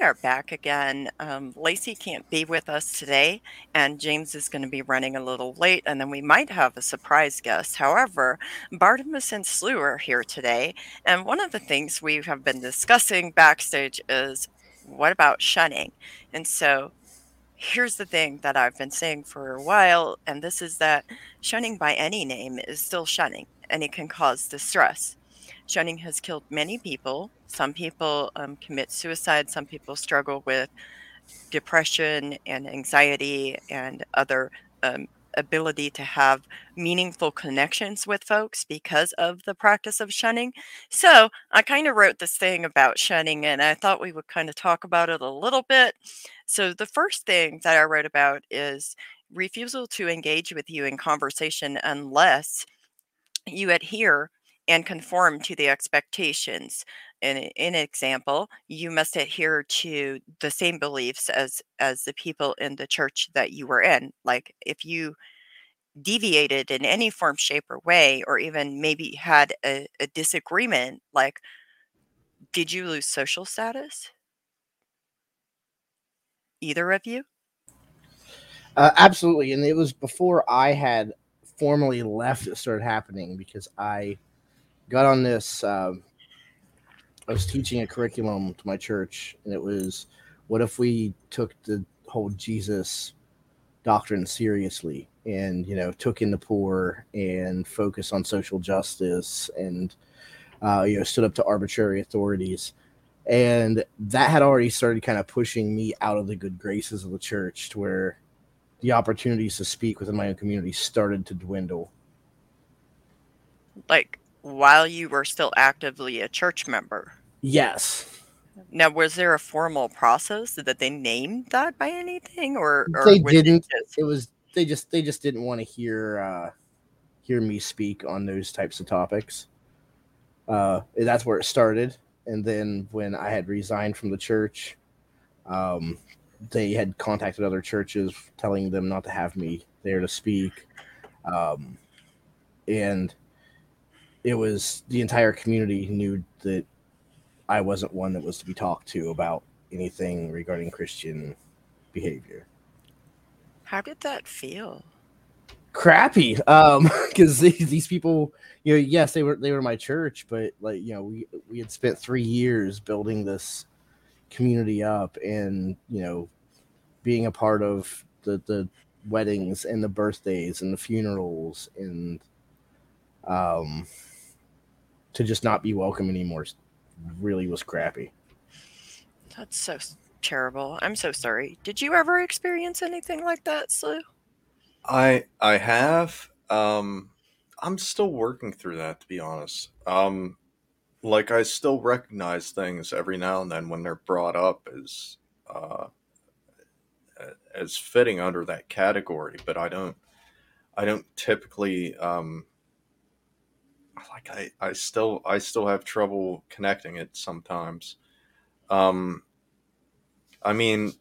we are back again. Um, Lacey can't be with us today, and James is going to be running a little late, and then we might have a surprise guest. However, Bartimus and Slew are here today, and one of the things we have been discussing backstage is what about shunning? And so here's the thing that I've been saying for a while, and this is that shunning by any name is still shunning, and it can cause distress. Shunning has killed many people. Some people um, commit suicide. Some people struggle with depression and anxiety and other um, ability to have meaningful connections with folks because of the practice of shunning. So I kind of wrote this thing about shunning and I thought we would kind of talk about it a little bit. So the first thing that I wrote about is refusal to engage with you in conversation unless you adhere and conform to the expectations. In, in example, you must adhere to the same beliefs as as the people in the church that you were in. Like if you deviated in any form, shape, or way, or even maybe had a, a disagreement, like did you lose social status? Either of you? Uh, absolutely, and it was before I had formally left. It started happening because I got on this. Um, I was teaching a curriculum to my church, and it was, what if we took the whole Jesus doctrine seriously, and you know, took in the poor and focused on social justice, and uh, you know, stood up to arbitrary authorities. And that had already started kind of pushing me out of the good graces of the church to where the opportunities to speak within my own community started to dwindle. Like while you were still actively a church member? Yes. Now, was there a formal process that they named that by anything, or, or they didn't? It, just... it, was they just they just didn't want to hear uh, hear me speak on those types of topics. Uh, that's where it started, and then when I had resigned from the church, um, they had contacted other churches telling them not to have me there to speak, um, and it was the entire community knew that I wasn't one that was to be talked to about anything regarding Christian behavior. How did that feel? Crappy, um, because these people, you know, yes, they were they were my church, but like you know, we we had spent three years building this community up, and you know, being a part of the the weddings and the birthdays and the funerals and um to just not be welcome anymore really was crappy. That's so terrible. I'm so sorry. Did you ever experience anything like that, Sue? I I have. Um I'm still working through that to be honest. Um like I still recognize things every now and then when they're brought up as uh as fitting under that category, but I don't I don't typically um like I, I still I still have trouble connecting it sometimes. Um, I mean,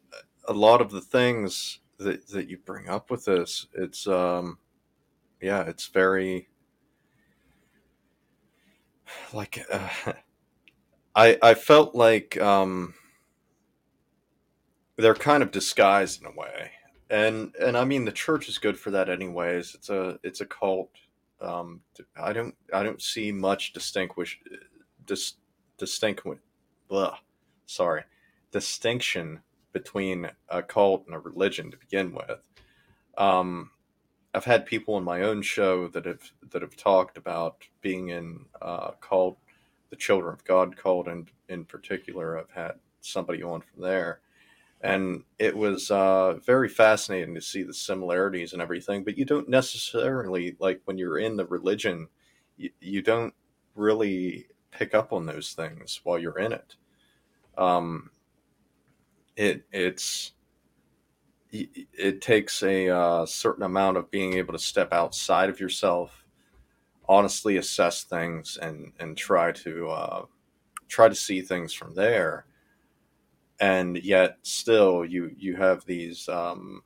a lot of the things that that you bring up with this, it's um, yeah, it's very like uh, I I felt like um, they're kind of disguised in a way, and and I mean the church is good for that anyways. It's a it's a cult um, I don't I don't see much distinguish dis, distinct blah, sorry distinction between a cult and a religion to begin with. Um, I've had people in my own show that have that have talked about being in uh, cult, the Children of God cult, and in particular, I've had somebody on from there and it was uh, very fascinating to see the similarities and everything but you don't necessarily like when you're in the religion you, you don't really pick up on those things while you're in it. Um it it's it takes a uh, certain amount of being able to step outside of yourself honestly assess things and and try to uh, try to see things from there and yet still you you have these um,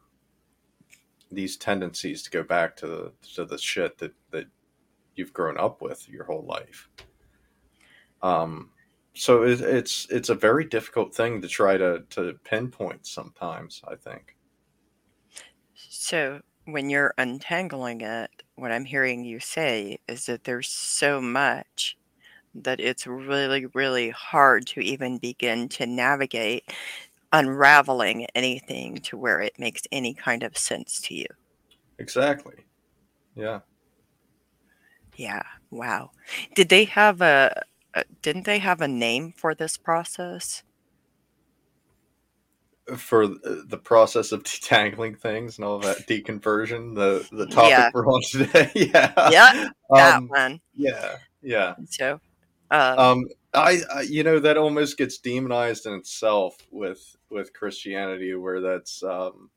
these tendencies to go back to the to the shit that that you've grown up with your whole life. Um, so it, it's it's a very difficult thing to try to to pinpoint sometimes. I think. So when you're untangling it, what I'm hearing you say is that there's so much that it's really, really hard to even begin to navigate unraveling anything to where it makes any kind of sense to you. Exactly. Yeah. Yeah. Wow. Did they have a, a didn't they have a name for this process? Uh, for uh, the process of detangling things and all that deconversion, the the topic Yeah. we're on today. yeah. Yeah, that Um, one. yeah. Yeah. So, um, Um, I, I, you know, that almost gets demonized in itself with with Christianity, where that's um,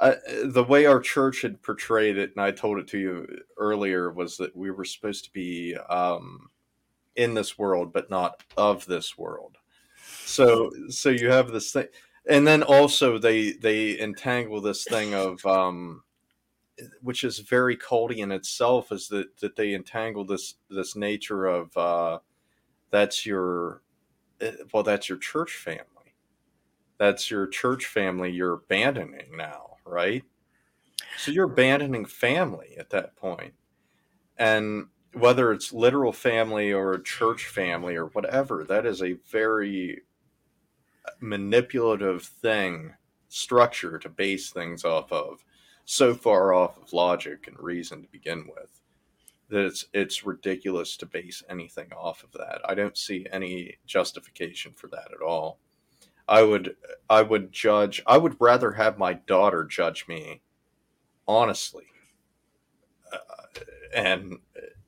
I, the way our church had portrayed it, and I told it to you earlier, was that we were supposed to be um, in this world, but not of this world. So, so you have this thing, and then also they they entangle this thing of um, which is very culty in itself is that that they entangle this this nature of uh, that's your eh, well that's your church family. That's your church family you're abandoning now right? So you're abandoning family at that point. And whether it's literal family or a church family or whatever that is a very manipulative thing structure to base things off of so far off of logic and reason to begin with that it's it's ridiculous to base anything off of that. I don't see any justification for that at all. I would I would judge I would rather have my daughter judge me honestly uh, and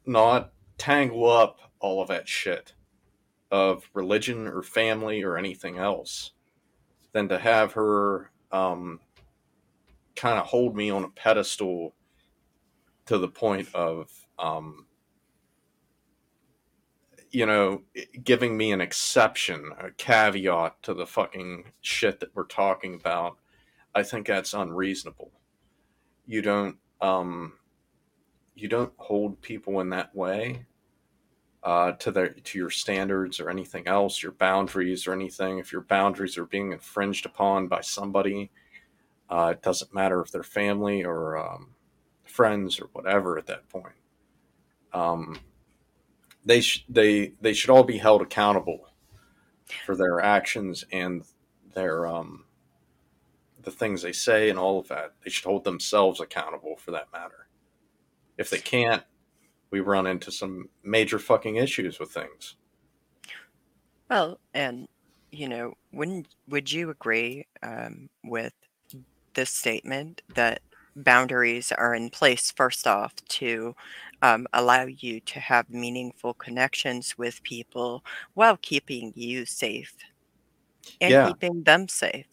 not tangle up all of that shit of religion or family or anything else than to have her um, kind of hold me on a pedestal to the point of um, you know giving me an exception a caveat to the fucking shit that we're talking about i think that's unreasonable. You don't um, you don't hold people in that way uh, to their to your standards or anything else your boundaries or anything. If your boundaries are being infringed upon by somebody uh, it doesn't matter if they're family or um, friends or whatever at that point. Um, they sh- they they should all be held accountable for their actions and their um, the things they say and all of that. They should hold themselves accountable for that matter. If they can't, we run into some major fucking issues with things. well, and you know, wouldn't would you agree um, with this statement that boundaries are in place first off to um, allow you to have meaningful connections with people while keeping you safe and Yeah. keeping them safe?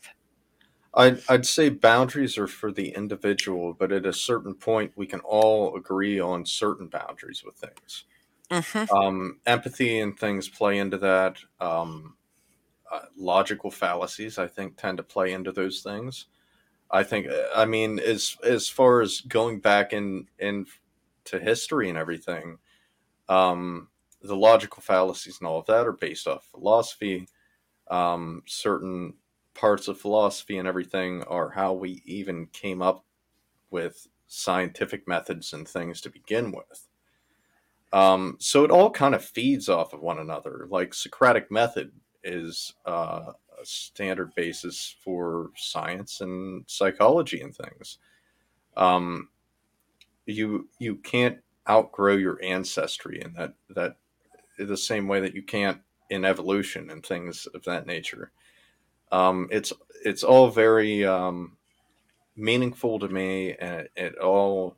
I'd, I'd say boundaries are for the individual, but at a certain point, we can all agree on certain boundaries with things. hmm Um, empathy and things play into that. Um, uh, logical fallacies, I think, tend to play into those things. I think, I mean, as as far as going back in in to history and everything, um, the logical fallacies and all of that are based off philosophy. Um, certain parts of philosophy and everything are how we even came up with scientific methods and things to begin with. Um, so it all kind of feeds off of one another. Like Socratic method is uh, a standard basis for science and psychology and things. Um, you you can't outgrow your ancestry in that that the same way that you can't in evolution and things of that nature. Um, it's it's all very um, meaningful to me, and it, it all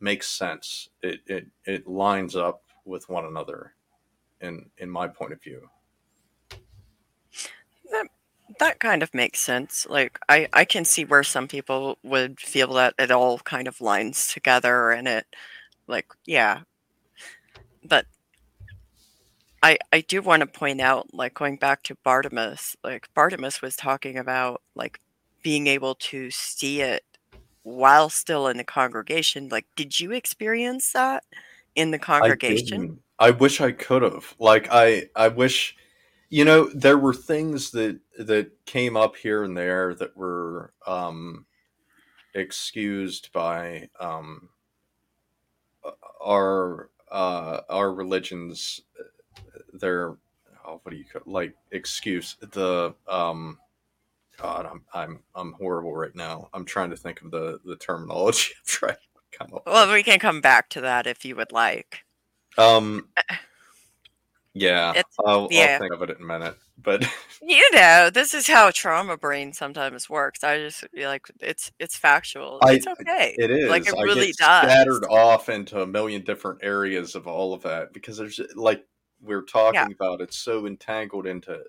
makes sense. It, it it lines up with one another, in in my point of view. That kind of makes sense. Like I I can see where some people would feel that it all kind of lines together and it like yeah. But I I do want to point out like going back to Bartimus, like Bartimus was talking about like being able to see it while still in the congregation. Like did you experience that in the I congregation? didn't. I wish I could have. Like I I wish you know there were things that that came up here and there that were um excused by um our uh our religions their oh, what do you call like excuse the um God, I'm I'm I'm horrible right now. I'm trying to think of the the terminology. I'm trying to come up. Well, we can come back to that if you would like. Um, yeah, It's- I'll, yeah. I'll think of it in a minute. But You know, this is how trauma brain sometimes works. I just like it's it's factual. I- it's okay. it is Like it I really does. scattered off into a million different areas of all of that because there's eh, like we're talking about. It's so entangled into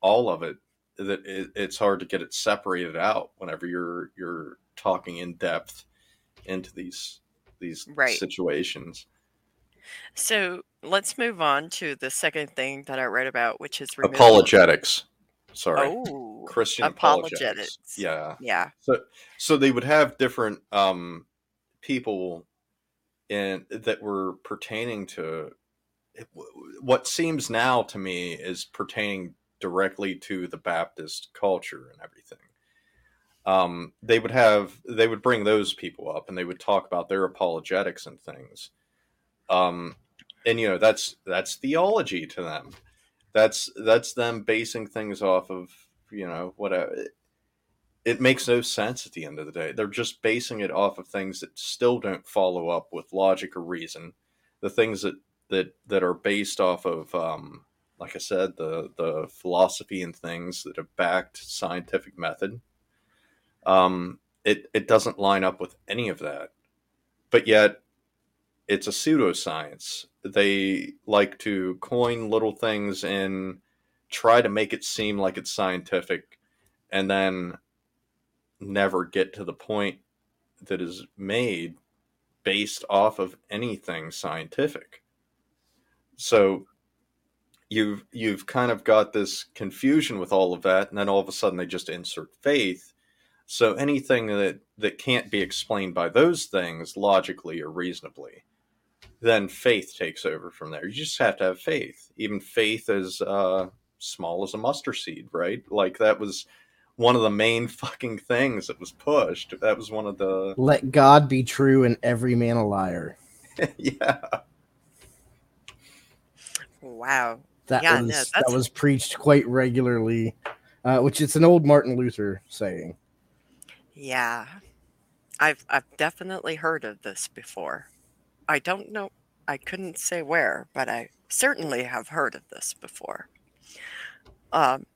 all of it that it, it's hard to get it separated out whenever you're you're talking in depth into these these Right. situations. So let's move on to the second thing that I read about, which is removal. Apologetics. Sorry. Oh, Christian apologetics. apologetics. Yeah. yeah, So so they would have different um people in that were pertaining to what seems now to me is pertaining directly to the Baptist culture and everything. Um, they would have they would bring those people up and they would talk about their apologetics and things. Um, and you know that's that's theology to them. That's that's them basing things off of you know whatever it makes no sense at the end of the day. They're just basing it off of things that still don't follow up with logic or reason. The things that that that are based off of, um, like I said, the the philosophy and things that have backed scientific method. Um, it it doesn't line up with any of that, but yet it's a pseudoscience. They like to coin little things and try to make it seem like it's scientific, and then never get to the point that is made based off of anything scientific. So you've you've kind of got this confusion with all of that, and then all of a sudden they just insert faith. So anything that that can't be explained by those things logically or reasonably, then faith takes over from there. You just have to have faith. Even faith as uh, small as a mustard seed, right? Like that was one of the main fucking things that was pushed. That was one of the Let God be true and every man a liar. yeah. wow. That Yeah, no, was that was preached quite regularly, uh, which it's an old Martin Luther saying. Yeah. I've I've definitely heard of this before. I don't know I couldn't say where, but I certainly have heard of this before. Um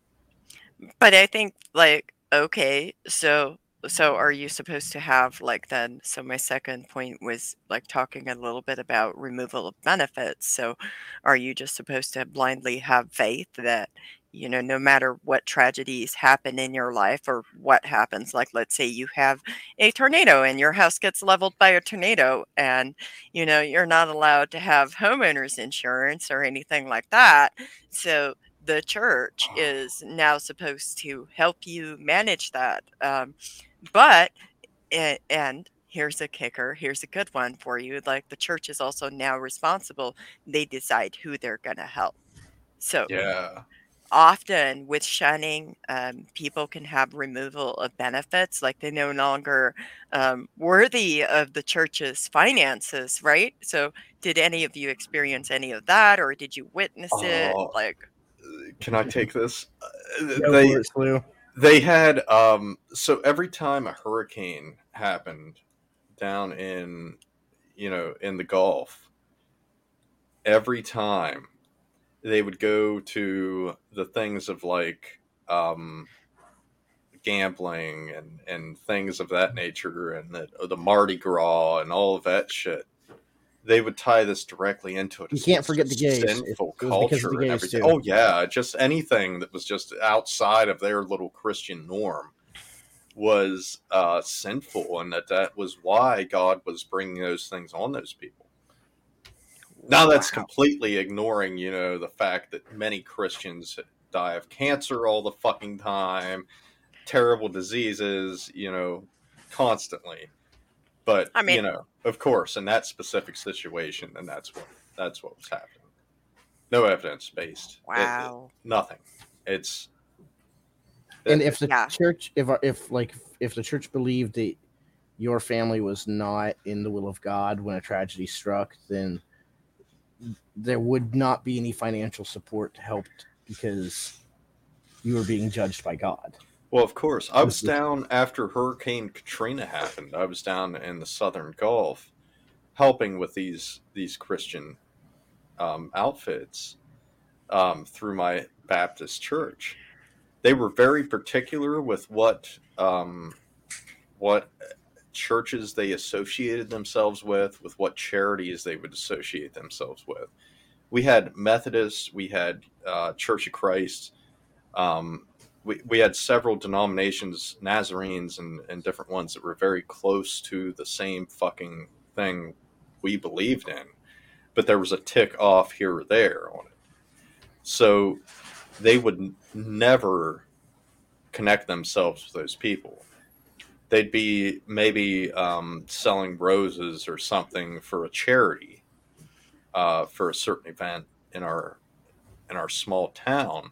but I think like okay, so so are you supposed to have like then so my second point was like talking a little bit about removal of benefits. So are you just supposed to blindly have faith that you know no matter what tragedies happen in your life or what happens like let's say you have a tornado and your house gets leveled by a tornado and you know you're not allowed to have homeowners insurance or anything like that so the church is now supposed to help you manage that um, but and here's a kicker here's a good one for you like the church is also now responsible they decide who they're going to help so Yeah. Often with shunning, um, people can have removal of benefits, like they're no longer um, worthy of the church's finances, right? So, did any of you experience any of that, or did you witness it? Oh, Like, Can I take this? Uh, they for it, Slew. they had um so every time a hurricane happened down in you know in the Gulf, every time they would go to the things of like um gambling and and things of that nature and the, the Mardi Gras and all of that shit. They would tie this directly into it. You can't forget the gays. Sinful It was because of culture the and everything. too. Oh yeah, just anything that was just outside of their little Christian norm was uh, sinful, and that that was why God was bringing those things on those people. Now that's completely ignoring, you know, the fact that many Christians die of cancer all the fucking time, terrible diseases, you know, constantly. But I mean- you know, of course, in that specific situation, and that's what that's what was happening. no evidence based. Wow. nothing. It's and if the Yeah. church if if like if the church believed that your family was not in the will of god when a tragedy struck then there would not be any financial support helped because you were being judged by god Well, of course. I was down after Hurricane Katrina happened. I was down in the Southern Gulf, helping with these these Christian um, outfits um, through my Baptist church. They were very particular with what um, what churches they associated themselves with, with what charities they would associate themselves with. We had Methodists, we had uh, Church of Christ. Um, we, we had several denominations, Nazarenes and, and different ones that were very close to the same fucking thing we believed in, but there was a tick off here or there on it. So they would never connect themselves with those people. They'd be maybe um, selling roses or something for a charity uh, for a certain event in our in our small town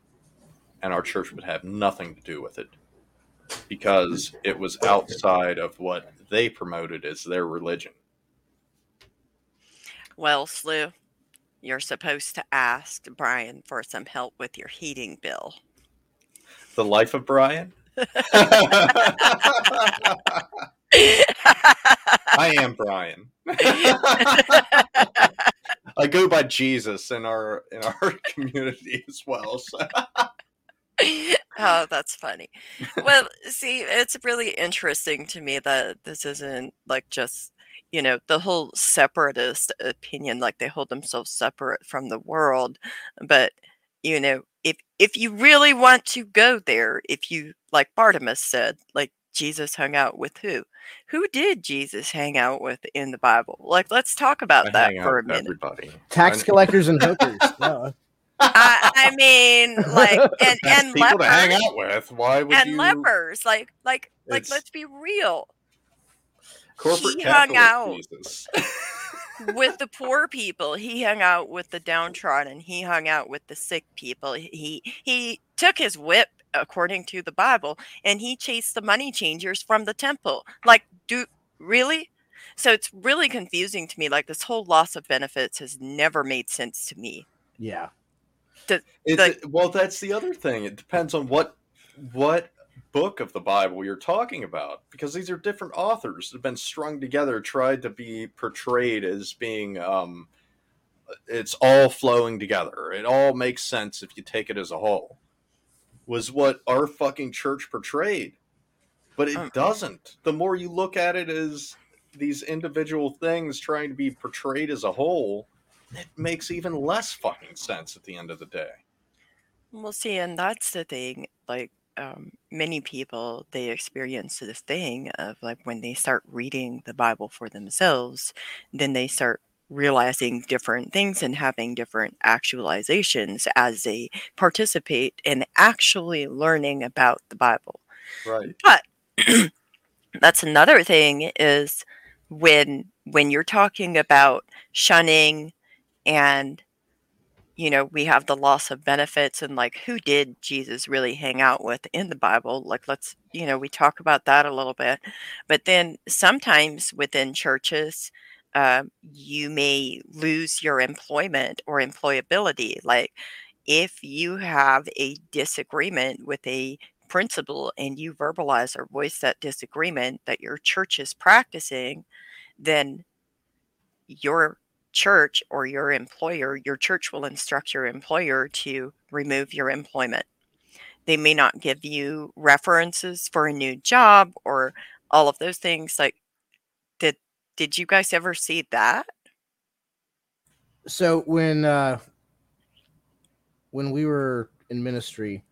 and our church would have nothing to do with it because it was outside of what they promoted as their religion. Well, Slew, you're supposed to ask Brian for some help with your heating bill. The life of Brian? I am Brian. I go by Jesus in our in our community as well. So. oh, that's funny. Well, see, it's really interesting to me that this isn't like just, you know, the whole separatist opinion, like they hold themselves separate from the world. But, you know, if if you really want to go there, if you like Bartimaeus said, like Jesus hung out with who? Who did Jesus hang out with in the Bible? Like, let's talk about I that for a minute. everybody. tax collectors and hookers no. I, I mean, like, and That's and people to hang lepers. out with. Why would and you? lepers like like like It's- let's be real Corporate he hung capitalist out. Jesus. with the poor people he hung out with the downtrodden he hung out with the sick people he he took his whip according to the bible and he chased the money changers from the temple like do really so it's really confusing to me like this whole loss of benefits has never made sense to me yeah It, Like- well, that's the other thing. It depends on what what book of the Bible you're talking about, because these are different authors that have been strung together, tried to be portrayed as being. Um, it's all flowing together. It all makes sense if you take it as a whole. Was what our fucking church portrayed, but it Um. doesn't. The more you look at it as these individual things trying to be portrayed as a whole, it makes even less fucking sense at the end of the day. Well, see, and that's the thing. Like, um, many people they experience this thing of like when they start reading the Bible for themselves, then they start realizing different things and having different actualizations as they participate in actually learning about the Bible. Right. But that's another thing is when when you're talking about shunning and you know we have the loss of benefits and like who did jesus really hang out with in the bible? Like let's you know we talk about that a little bit. But then sometimes within churches uh, you may lose your employment or employability. Like if you have a disagreement with a principle and you verbalize or voice that disagreement that your church is practicing then your church or your employer, your church will instruct your employer to remove your employment. They may not give you references for a new job or all of those things. Like, did did you guys ever see that? so when uh when we were in ministry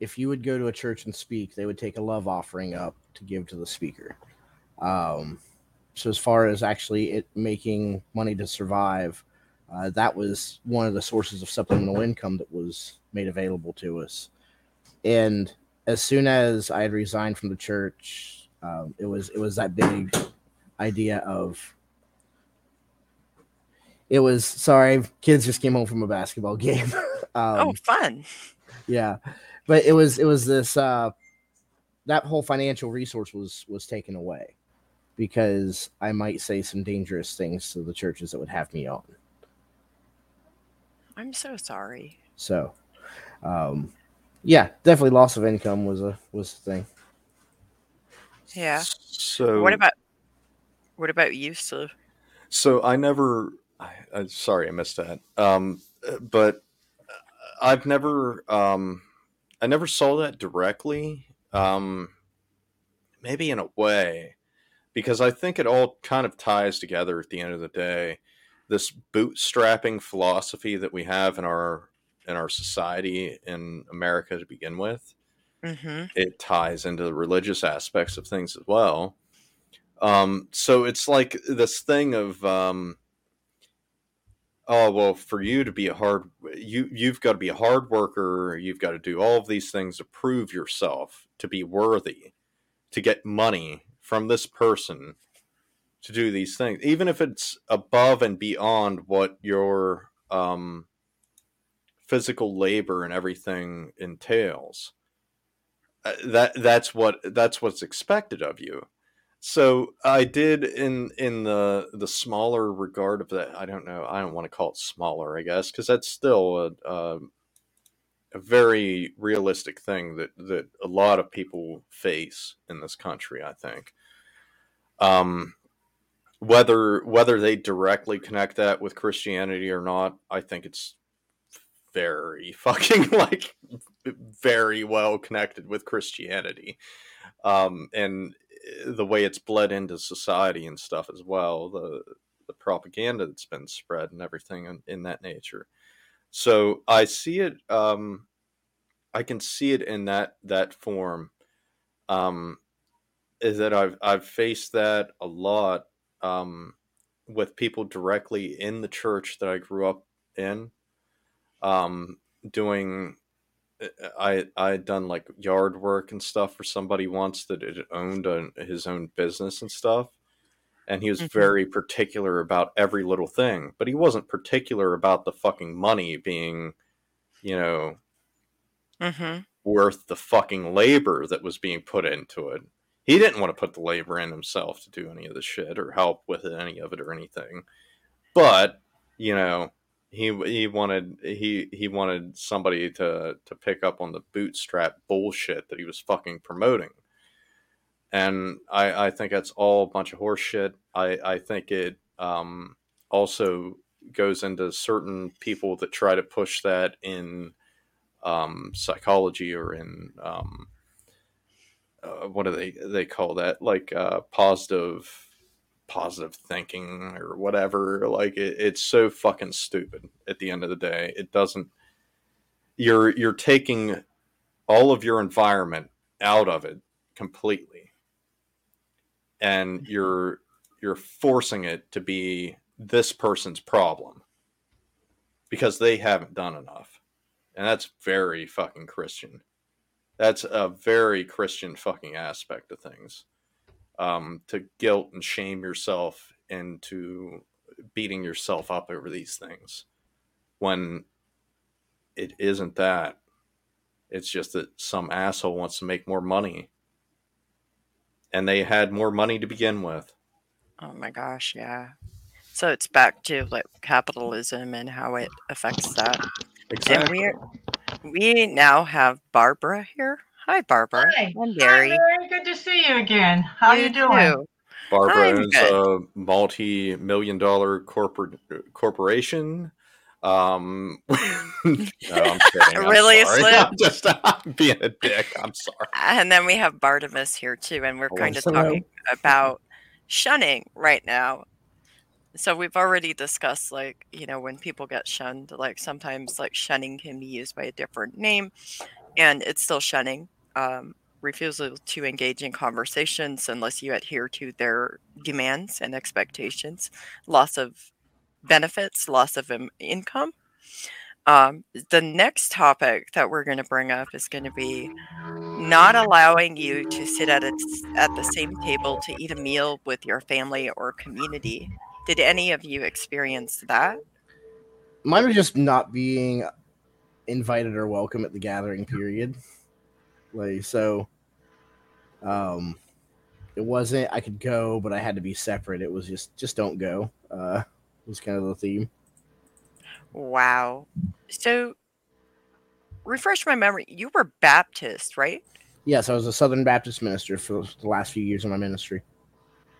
if you would go to a church and speak they would take a love offering up to give to the speaker um so as far as actually it making money to survive uh, that was one of the sources of supplemental income that was made available to us and as soon as i had resigned from the church um, it was it was that big idea of it was sorry, kids just came home from a basketball game. um, oh, fun. yeah, but it was it was this uh, that whole financial resource was was taken away because I might say some dangerous things to the churches that would have me on. I'm so sorry. So, um, yeah, definitely loss of income was a was a thing. Yeah. So What about what about you, Sue? So I never. I, I sorry, I missed that. Um, but I've never. Um, I never saw that directly. Um, maybe in a way, because I think it all kind of ties together at the end of the day. This bootstrapping philosophy that we have in our in our society in America to begin with, Mm-hmm. it ties into the religious aspects of things as well. Um, so it's like this thing of, um, oh well, for you to be a hard, you you've got to be a hard worker. You've got to do all of these things to prove yourself to be worthy, to get money from this person, to do these things, even if it's above and beyond what your um, physical labor and everything entails uh, that that's what that's what's expected of you. So i did in in the the smaller regard of that i don't know i don't want to call it smaller i guess because that's still a, a a very realistic thing that that a lot of people face in this country i think um whether whether they directly connect that with christianity or not i think it's very fucking like very well connected with Christianity, um, and the way it's bled into society and stuff as well. The the propaganda that's been spread and everything in, in that nature. So I see it. Um, I can see it in that that form. Um, is that I've I've faced that a lot um, with people directly in the church that I grew up in um, doing I I had done like yard work and stuff for somebody once that had owned a, his own business and stuff, and he was Mhm. very particular about every little thing. But he wasn't particular about the fucking money being, you know, Mm-hmm. worth the fucking labor that was being put into it. He didn't want to put the labor in himself to do any of the shit or help with any of it or anything. But, you know, he he wanted he he wanted somebody to to pick up on the bootstrap bullshit that he was fucking promoting. And I I think that's all a bunch of horseshit. I I think it um also goes into certain people that try to push that in um, psychology or in um, uh, what do they they call that? Like uh, positive positive thinking or whatever. Like it, it's so fucking stupid at the end of the day. It doesn't you're you're taking all of your environment out of it completely. And you're you're forcing it to be this person's problem because they haven't done enough. And that's very fucking Christian. That's a very Christian fucking aspect of things. Um, to guilt and shame yourself into beating yourself up over these things when it isn't that. It's just that some asshole wants to make more money. And they had more money to begin with. Oh my gosh, yeah. So it's back to like capitalism and how it affects that. And we we now have Barbara here. Hi, Barbara. Hi. I'm Hi, Barry. Mary. Good to see you again. How are you, doing? too. Barbara I'm good. a multi-million dollar corporate corporation. Um, no, I'm kidding. I'm Really, sorry. Slim? I'm just I'm being a dick. I'm sorry. And then we have Bartimus here too, and we're Hello, kind of talking about shunning right now. So we've already discussed like, you know, when people get shunned, like sometimes like shunning can be used by a different name and it's still shunning. Um, refusal to engage in conversations unless you adhere to their demands and expectations, loss of benefits, loss of im- income. Um, the next topic that we're going to bring up is going to be not allowing you to sit at a, at the same table to eat a meal with your family or community Did any of you experience that? Mine was just not being invited or welcome at the gathering period. Like so um it wasn't I could go, but I had to be separate. It was just just don't go. Uh was kind of the theme. Wow. So refresh my memory. You were Baptist, right? Yes, I was a Southern Baptist minister for the last few years of my ministry.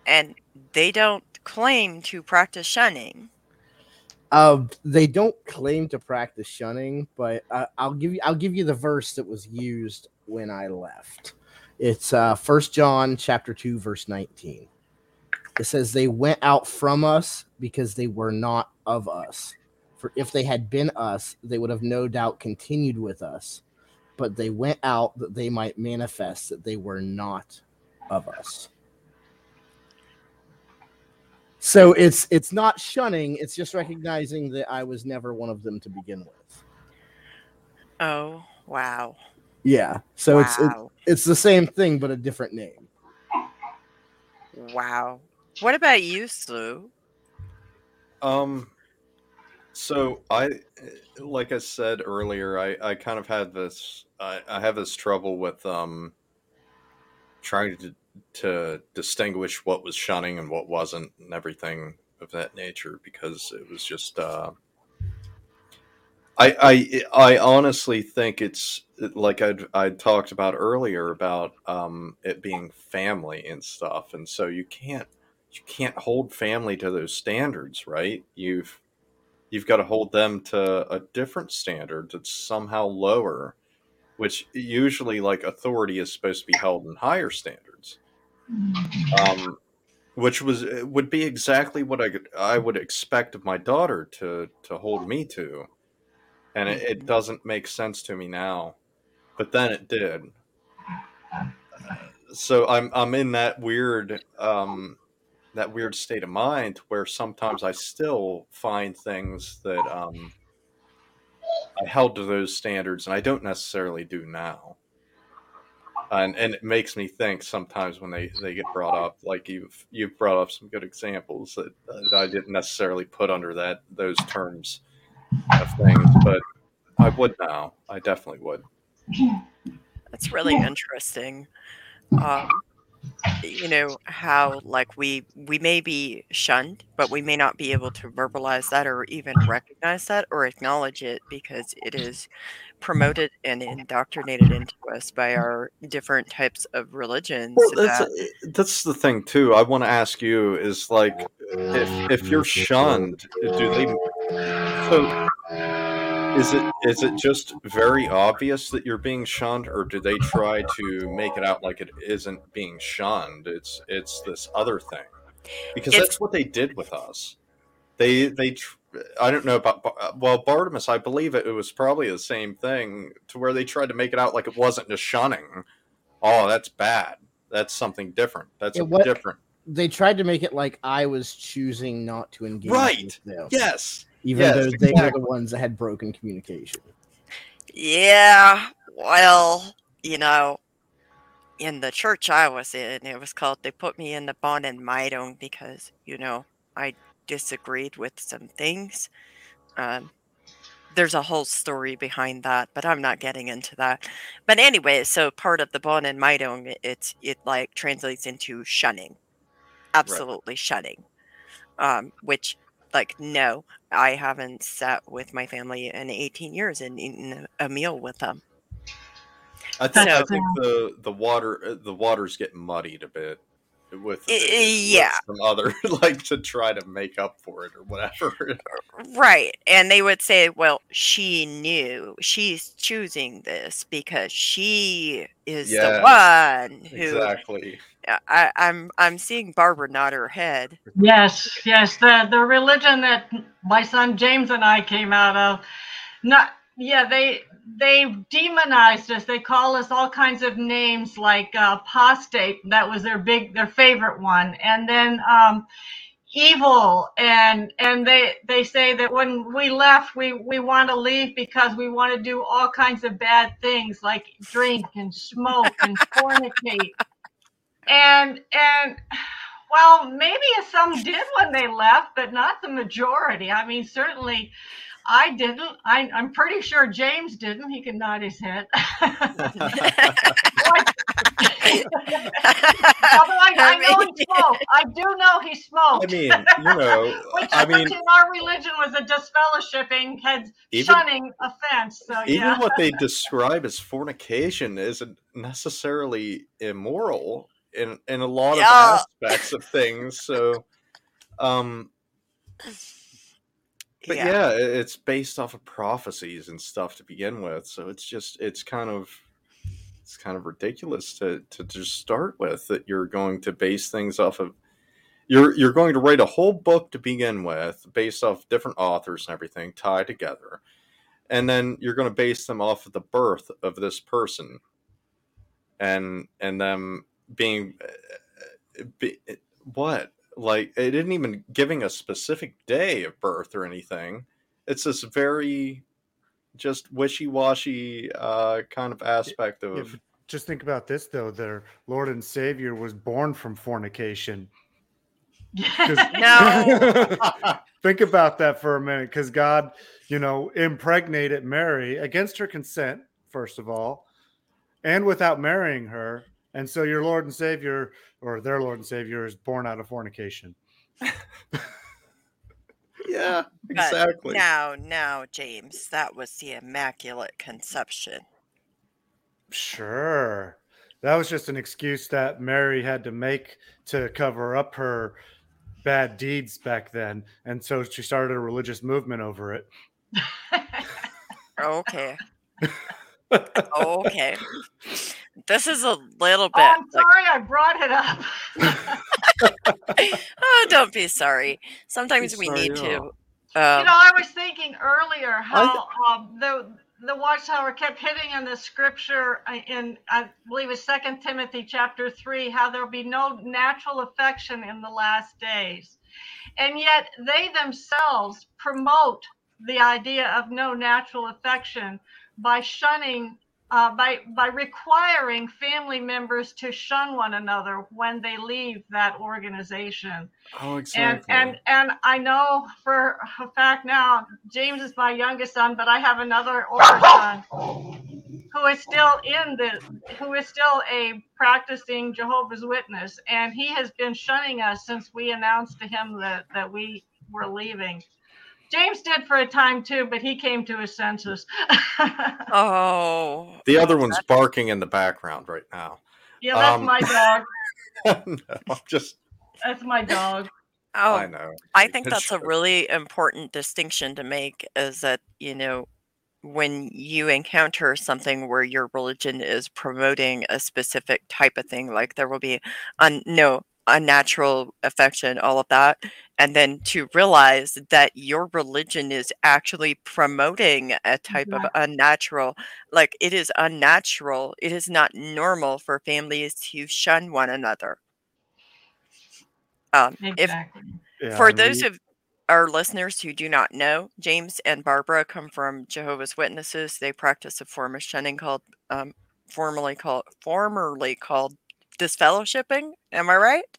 And they don't claim to practice shunning. Uh, they don't claim to practice shunning, but uh, I'll give you I'll give you the verse that was used when I left. It's uh First John chapter two verse nineteen. It says they went out from us because they were not of us. For if they had been us, they would have no doubt continued with us. But they went out that they might manifest that they were not of us. So it's it's not shunning, it's just recognizing that I was never one of them to begin with. Oh, wow. Yeah. So it's it, it's the same thing but a different name. wow. What about you, Slew? Um, so I, like I said earlier, I, I kind of had this, I, I have this trouble with um, trying to to distinguish what was shunning and what wasn't, and everything of that nature, because it was just, uh, I I I honestly think it's like I'd, I talked about earlier about um, it being family and stuff, and so you can't you can't hold family to those standards, right? You've you've got to hold them to a different standard that's somehow lower, which usually like authority is supposed to be held in higher standards. Um, which was would be exactly what I I would expect of my daughter to to hold me to, and it, it doesn't make sense to me now, but then it did. So I'm I'm in that weird um, that weird state of mind where sometimes I still find things that um, I held to those standards and I don't necessarily do now. And and it makes me think sometimes when they, they get brought up, like you've you've brought up some good examples that, that I didn't necessarily put under that those terms of things, but I would now. I definitely would. That's really interesting. Um, you know how like we we may be shunned but we may not be able to verbalize that or even recognize that or acknowledge it because it is promoted and indoctrinated into us by our different types of religions Well, that's that- eh, that's the thing too. I want to ask you is like if if you're shunned, do they so is it is it just very obvious that you're being shunned or do they try to make it out like it isn't being shunned? It's it's this other thing. Because It's- that's what they did with us. They they I don't know about uh, well Bartimus. I believe it, it was probably the same thing to where they tried to make it out like it wasn't just shunning. Oh, that's bad. That's something different. That's Yeah, what- different. They tried to make it like I was choosing not to engage Right. with them. Yes. Even Yes, though they were the ones that had broken communication. yeah well you know in the church i was in it was called they put me in the bond and Meidung because you know i disagreed with some things um, there's a whole story behind that, but I'm not getting into that. But anyway, so part of the Bann and Meidung, it's it like translates into shunning, absolutely shunning. Um, which, like, no, I haven't sat with my family in 18 years and eaten a meal with them. I think I think the the water uh, the waters get muddied a bit with, I- with yeah. some other like to try to make up for it or whatever. Right. And they would say, well, she knew she's choosing this because she is Yes, the one who exactly. I, I'm I'm seeing Barbara nod her head. Yes, yes. The the religion that my son James and I came out of, not yeah, they they demonized us. They call us all kinds of names like uh, apostate. That was their big their favorite one, and then um, evil. And and they they say that when we left, we we want to leave because we want to do all kinds of bad things like drink and smoke and fornicate and and Well, maybe some did when they left, but not the majority. I mean, certainly I didn't. I, am pretty sure James didn't. He can nod his head. Although I, I, know he smoked. I do know he smoked. I mean, you know, which, I mean, in our religion was a disfellowshipping, had even, shunning offense. So, even yeah. what they describe as fornication isn't necessarily immoral in in a lot Yeah. of aspects of things. So, um, but yeah. it- it's based off of prophecies and stuff to begin with. So it's just it's kind of it's kind of ridiculous to to just start with that you're going to base things off of you're you're going to write a whole book to begin with based off different authors and everything tied together and then you're going to base them off of the birth of this person and and them being uh, be, what like it didn't even giving a specific day of birth or anything it's this very just wishy-washy uh, kind of aspect of Yeah, just think about this though: their Lord and Savior was born from fornication. 'Cause- No. think about that for a minute, because God, you know, impregnated Mary against her consent, first of all, and without marrying her. And so your Lord and Savior, or their Lord and Savior, is born out of fornication. yeah But exactly Now, now, James, that was the Immaculate Conception. Sure. That was just an excuse that Mary had to make to cover up her bad deeds back then. And so she started a religious movement over it. Okay. okay. This is a little bit. Oh, I'm like- sorry I brought it up. oh, don't be sorry. Sometimes we sorry need at to. Um, you know, I was thinking earlier how um, the the Watchtower kept hitting on the scripture uh, in I believe it's Second Timothy chapter three, how there'll be no natural affection in the last days, and yet they themselves promote the idea of no natural affection by shunning. Uh, by by requiring family members to shun one another when they leave that organization, oh and and and I know for a fact now, James is my youngest son, but I have another older son who is still in the who is still a practicing Jehovah's Witness, and he has been shunning us since we announced to him that that we were leaving. James did for a time too, but he came to his senses. oh. the other one's barking in the background right now yeah, that's Um, my dog. no, i'm just That's my dog. Oh, i know I think that's a really important distinction to make is that, you know, when you encounter something where your religion is promoting a specific type of thing, like there will be un- no unnatural affection, all of that, and then to realize that your religion is actually promoting a type of unnatural, like it is unnatural, it is not normal for families to shun one another. Um, if Exactly. Yeah, for and those we- of our listeners who do not know, James and Barbara come from Jehovah's Witnesses. They practice a form of shunning called, um, formerly called, formerly called disfellowshipping. Am I right,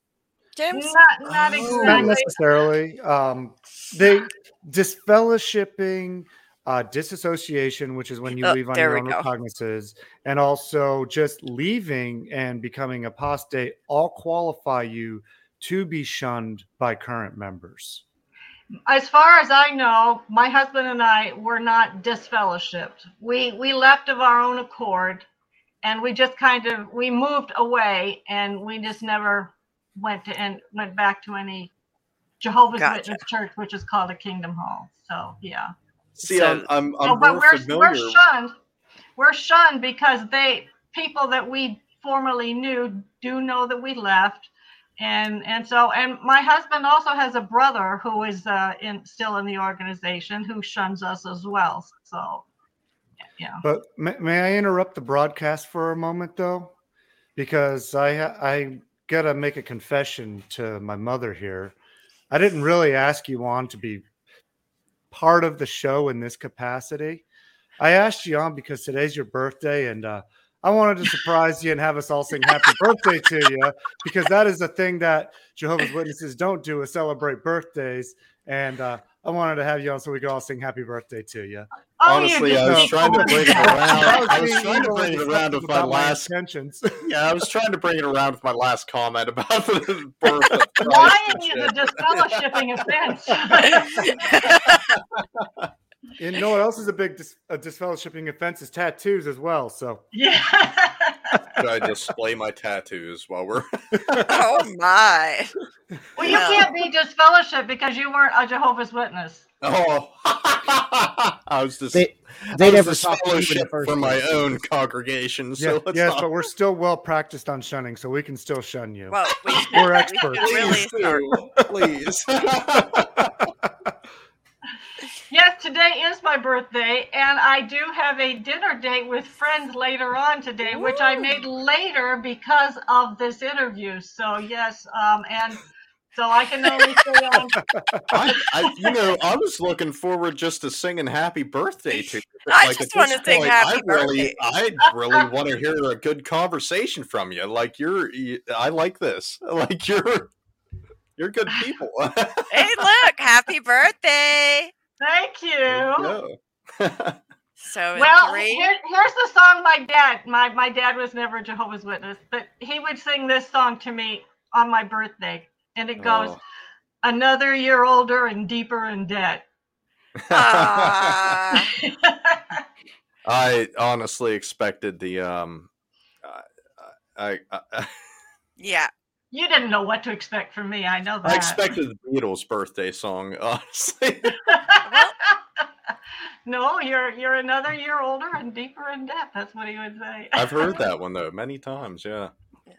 James? Not, not Oh. exactly. not necessarily. Um, they disfellowshipping, uh, disassociation, which is when you Oh, leave on your own go. recognizances, and also just leaving and becoming apostate all qualify you to be shunned by current members. as far as I know, my husband and I were not disfellowshipped. We we left of our own accord, and we just kind of we moved away, and we just never went to and went back to any Jehovah's Gotcha. Witness church, which is called a Kingdom Hall. So yeah. see So- i'm i'm, I'm So, but more we're familiar we're shunned. We're shunned because they people that we formerly knew do know that we left. And and so and my husband also has a brother who is uh, in still in the organization who shuns us as well. So yeah. But may, may I interrupt the broadcast for a moment, though? Because I ha- I gotta make a confession to my mother here. I didn't really ask you on to be part of the show in this capacity. I asked you on because today's your birthday, and uh, I wanted to surprise you and have us all sing happy birthday to you because that is a thing that Jehovah's Witnesses don't do is celebrate birthdays. And uh, I wanted to have you on so we could all sing happy birthday to you. Oh, Honestly, you I was just trying to bring it around. I was trying to bring it around with my last. intentions. Yeah, I was trying to bring it around with my last comment about the birth of Christ. Lying and is a disfellowshipping offense. And you know what else is a big dis- a disfellowshipping offense is tattoos as well. So yeah. Should I display my tattoos while we're? oh my. Well, you can't be disfellowship because you weren't a Jehovah's Witness. Oh, I was just. They they was never just talked to the fellowship for my own congregation. So yeah, yes, not- but we're still well practiced on shunning, so we can still shun you. Well, we, we're experts. should really please, do, please. Yes, today is my birthday, and I do have a dinner date with friends later on today, which I made later because of this interview. So yes, um, and so I can only say um, I, I, you know, I was looking forward just to singing "Happy Birthday" to you. I at just wanna sing point, happy I really, birthday. I really want to hear a good conversation from you. Like you're, you, I like this. Like you're, you're good people. Hey, look, happy birthday. thank you. Yeah. So Well, here, here's the song my dad. My my dad was never a Jehovah's Witness, but he would sing this song to me on my birthday, and it goes, Oh. "Another year older and deeper in debt." ah, I honestly expected the um, I, I, I, yeah. you didn't know what to expect from me. I know that. I expected the Beatles' birthday song. Honestly, Well, no, you're you're another year older and deeper in debt. That's what he would say. I've heard that one though many times. Yeah,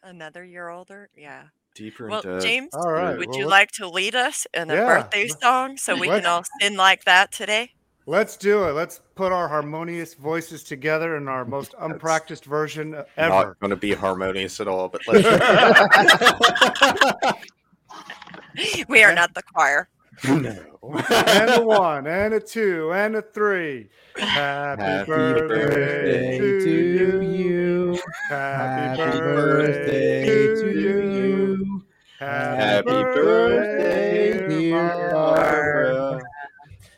another year older. Yeah. Deeper Well, into. James, All right. would well, you let- like to lead us in a Yeah. birthday song so we Let's- can all sing like that today? Let's do it. Let's put our harmonious voices together in our most unpracticed version uh, ever. Not going to be harmonious at all, but let's. We are not the choir. and a one, and a two, and a three. Happy, Happy birthday, Birthday to you. Happy, birthday, to you. Happy, Happy birthday, birthday, dear Barbara.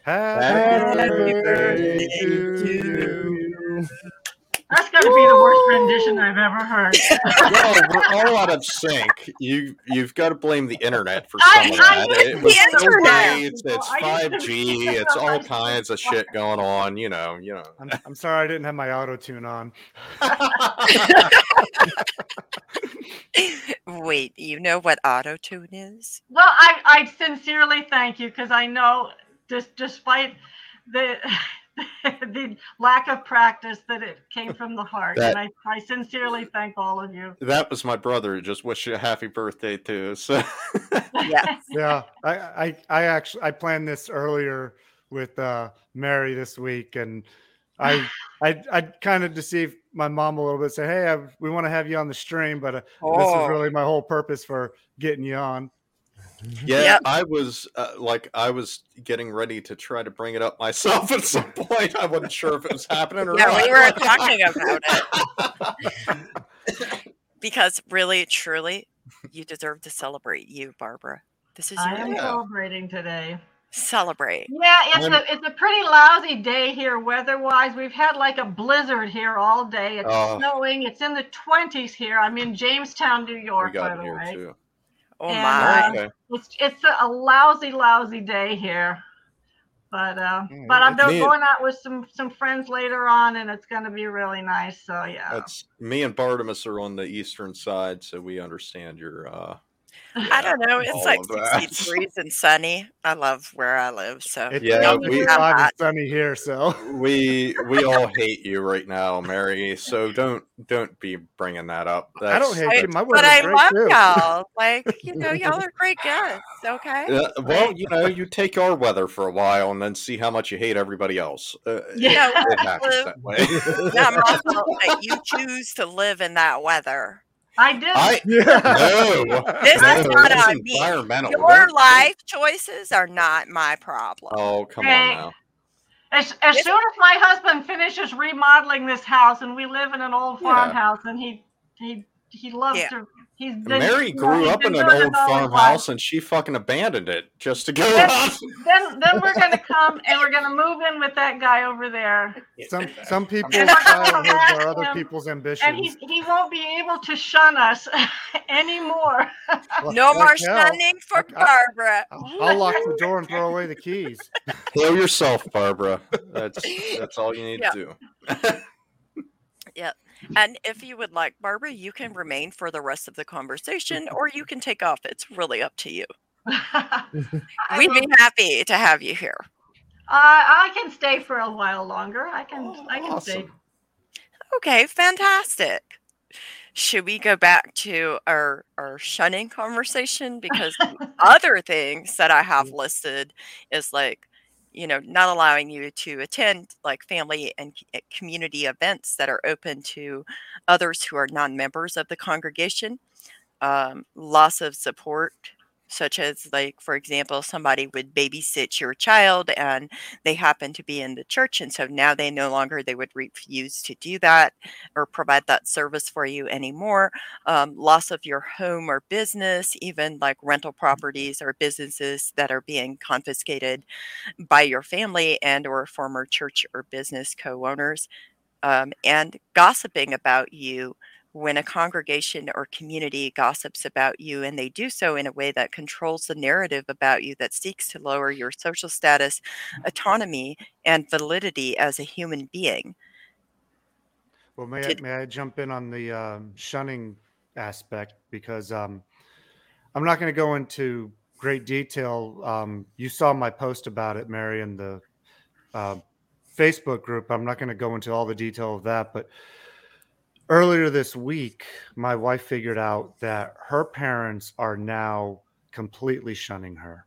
Happy, Happy birthday, birthday to to you. That's got to be the worst rendition I've ever heard. well, we're all out of sync. You you've got to blame the internet for I- some of that. used It to was be internet. Gates, it's I used five to G, it's all internet. kinds of shit going on. You know, you know. I'm, I'm sorry I didn't have my auto tune on. Wait, you know what auto tune is? Well, I, I sincerely thank you because I know, just despite the the lack of practice, that it came from the heart, That- and I, I sincerely thank all of you. That was my brother. who Just wish you a happy birthday too. So Yes. Yeah, I, I, I actually I planned this earlier with uh, Mary this week, and I, I, I kind of deceived my mom a little bit. Say, hey, I, we want to have you on the stream, but uh, this Oh. is really my whole purpose for getting you on. Yeah, Yep. I was uh, like, I was getting ready to try to bring it up myself at some point. I wasn't sure if it was happening or Yeah, not. we were talking about it. because really, truly, you deserve to celebrate you, Barbara. This is I your am day. Celebrating today. Celebrate. Yeah, it's I'm- a it's a pretty lousy day here weather-wise. We've had like a blizzard here all day. It's Oh. snowing. It's in the 20s here. I'm in Jamestown, New we York, by got the here way. too. Oh And, my. uh, Okay. It's it's a, a lousy, lousy day here. But uh, Mm, but I'm it's me- going out with some some friends later on, and it's going to be really nice. So yeah. That's me and Bartimus are on the eastern side, so we understand your uh I don't know. It's all like of that. 60 degrees and sunny. I love where I live. So It's Yeah, down we- to have five sunny here, so we we all hate you right now, Mary. So don't don't be bringing that up. I don't hate you. My but I love too. y'all. Like, you know, y'all are great guests. Okay. Yeah, well, you know, you take our weather for a while and then see how much you hate everybody else. Uh, Yeah. No, it happens live- that way. not my fault that you choose to live in that weather. I do. I Yeah. no, This no, is not it's on me. environmental. Your Don't- life choices are not my problem. Oh, come Hey. on now. As, as Yes. soon as my husband finishes remodeling this house, and we live in an old Yeah. farmhouse, and he he he loves Yeah. to. He's been, Mary you grew up in an old all his life. farmhouse and she fucking abandoned it just to go Yes. on. Then then we're gonna come and we're gonna move in with that guy over there, Some some people's And we're childhoods are other harass him, people's and ambitions. he he won't be able to shun us anymore. Like- No more hell. shunning for I- I- Barbara. I'll, I'll lock the door and throw away the keys. Heal yourself, Barbara. That's that's all you need Yeah. to do. And if you would like, Barbara, you can remain for the rest of the conversation or you can take off. It's really up to you. We'd be happy to have you here. I I can stay for a while longer. I can Oh, I can stay. Okay, fantastic. Should we go back to our our shunning conversation because other things that I have mm. listed is like you know not allowing you to attend like family and eh, community events that are open to others who are non-members of the congregation. Um, loss of support such as like for example somebody would babysit your child and they happen to be in the church and so now they no longer they would refuse to do that or provide that service for you anymore. Um, loss of your home or business even like rental properties or businesses that are being confiscated by your family and or former church or business co-owners um, and gossiping about you when a congregation or community gossips about you and they do so in a way that controls the narrative about you that seeks to lower your social status autonomy and validity as a human being Well, may I, may I jump in on the um, shunning aspect because um, I'm not going to go into great detail. Um, you saw my post about it, Mary, in the uh, Facebook group. I'm not going to go into all the detail of that, but earlier this week, my wife figured out that her parents are now completely shunning her,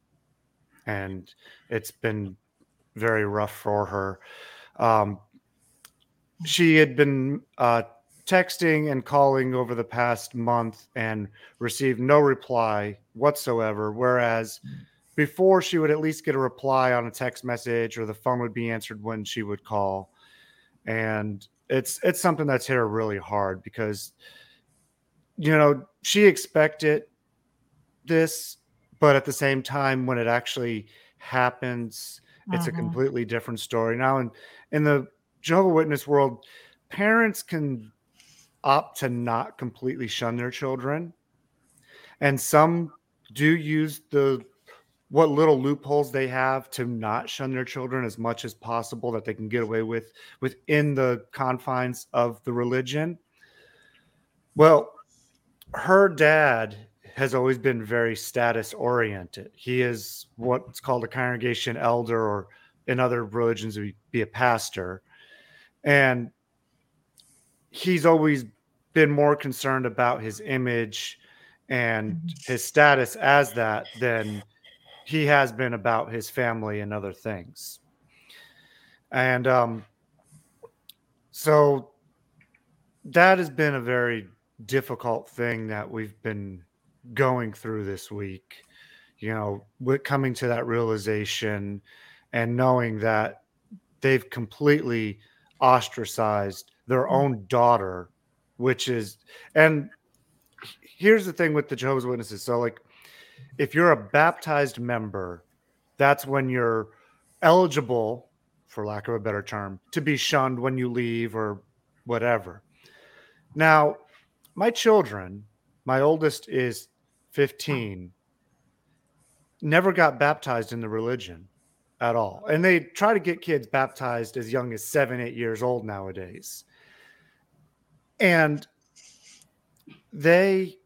and it's been very rough for her. Um, she had been uh, texting and calling over the past month and received no reply whatsoever. Whereas before, she would at least get a reply on a text message or the phone would be answered when she would call. And it's it's something that's hit her really hard because you know she expected this, but at the same time, when it actually happens, it's a Mhm. completely different story. Now, in in the Jehovah Witness world, parents can opt to not completely shun their children, and some do use the what little loopholes they have to not shun their children as much as possible that they can get away with within the confines of the religion. Well, her dad has always been very status oriented. He is what's called a congregation elder, or in other religions, would be a pastor. And he's always been more concerned about his image and his status as that than he has been about his family and other things. And um, so that has been a very difficult thing that we've been going through this week. You know, with coming to that realization and knowing that they've completely ostracized their own daughter, which is, and here's the thing with the Jehovah's Witnesses. So, like, if you're a baptized member, that's when you're eligible, for lack of a better term, to be shunned when you leave or whatever. Now, my children, my oldest is 15, never got baptized in the religion at all. And they try to get kids baptized as young as seven, eight years old nowadays. And they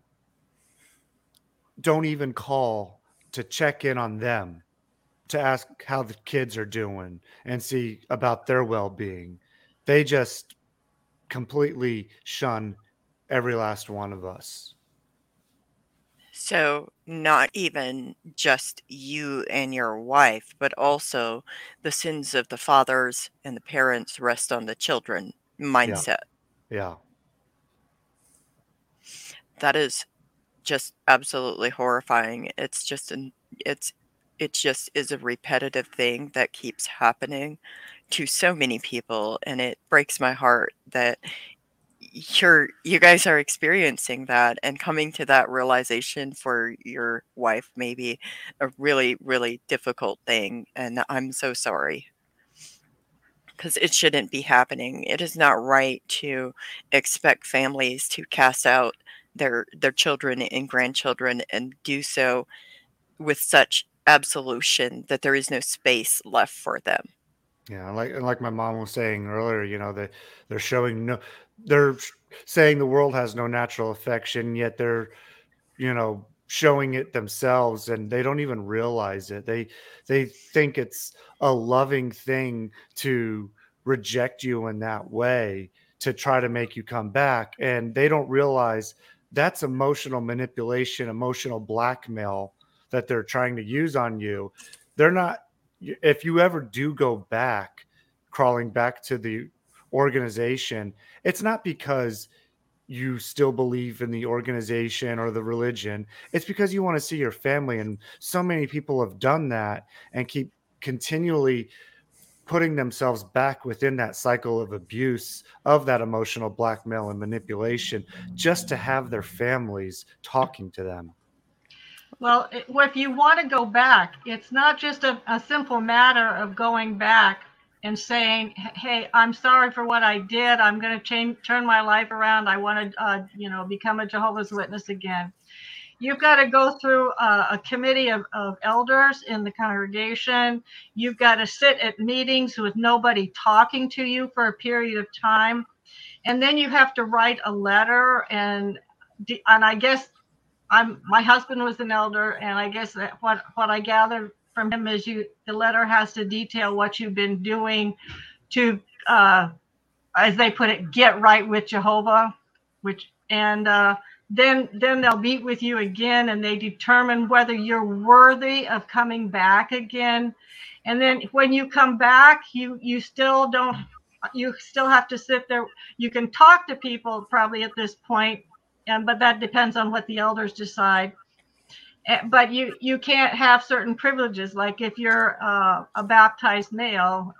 don't even call to check in on them to ask how the kids are doing and see about their well-being. They just completely shun every last one of us. So, not even just you and your wife, but also the sins of the fathers and the parents rest on the children mindset. yeah. That is just absolutely horrifying. It's just an it's it just is a repetitive thing that keeps happening to so many people and it breaks my heart that you're you guys are experiencing that and coming to that realization for your wife may be a really really difficult thing and i'm so sorry because it shouldn't be happening it is not right to expect families to cast out their their children and grandchildren and do so with such absolution that there is no space left for them yeah like like my mom was saying earlier you know they they're showing no they're saying the world has no natural affection, yet they're, you know, showing it themselves and they don't even realize it. They they think it's a loving thing to reject you in that way to try to make you come back and they don't realize that's emotional manipulation, emotional blackmail that they're trying to use on you. They're not if you ever do go back crawling back to the organization, it's not because you still believe in the organization or the religion. It's because you want to see your family. And so many people have done that and keep continually putting themselves back within that cycle of abuse, of that emotional blackmail and manipulation, just to have their families talking to them. Well, if you want to go back, it's not just a, a simple matter of going back and saying, "Hey, I'm sorry for what I did. I'm going to change, turn my life around. I want to, uh, you know, become a Jehovah's Witness again." You've got to go through a, a committee of, of elders in the congregation. You've got to sit at meetings with nobody talking to you for a period of time, and then you have to write a letter. and And I guess I'm my husband was an elder, and I guess that what what I gathered from him is you the letter has to detail what you've been doing to uh, as they put it get right with jehovah which and uh, then then they'll meet with you again and they determine whether you're worthy of coming back again. And then when you come back you you still don't you still have to sit there. You can talk to people probably at this point and but that depends on what the elders decide. Eh, but you you can't have certain privileges like if you're uh, a baptized male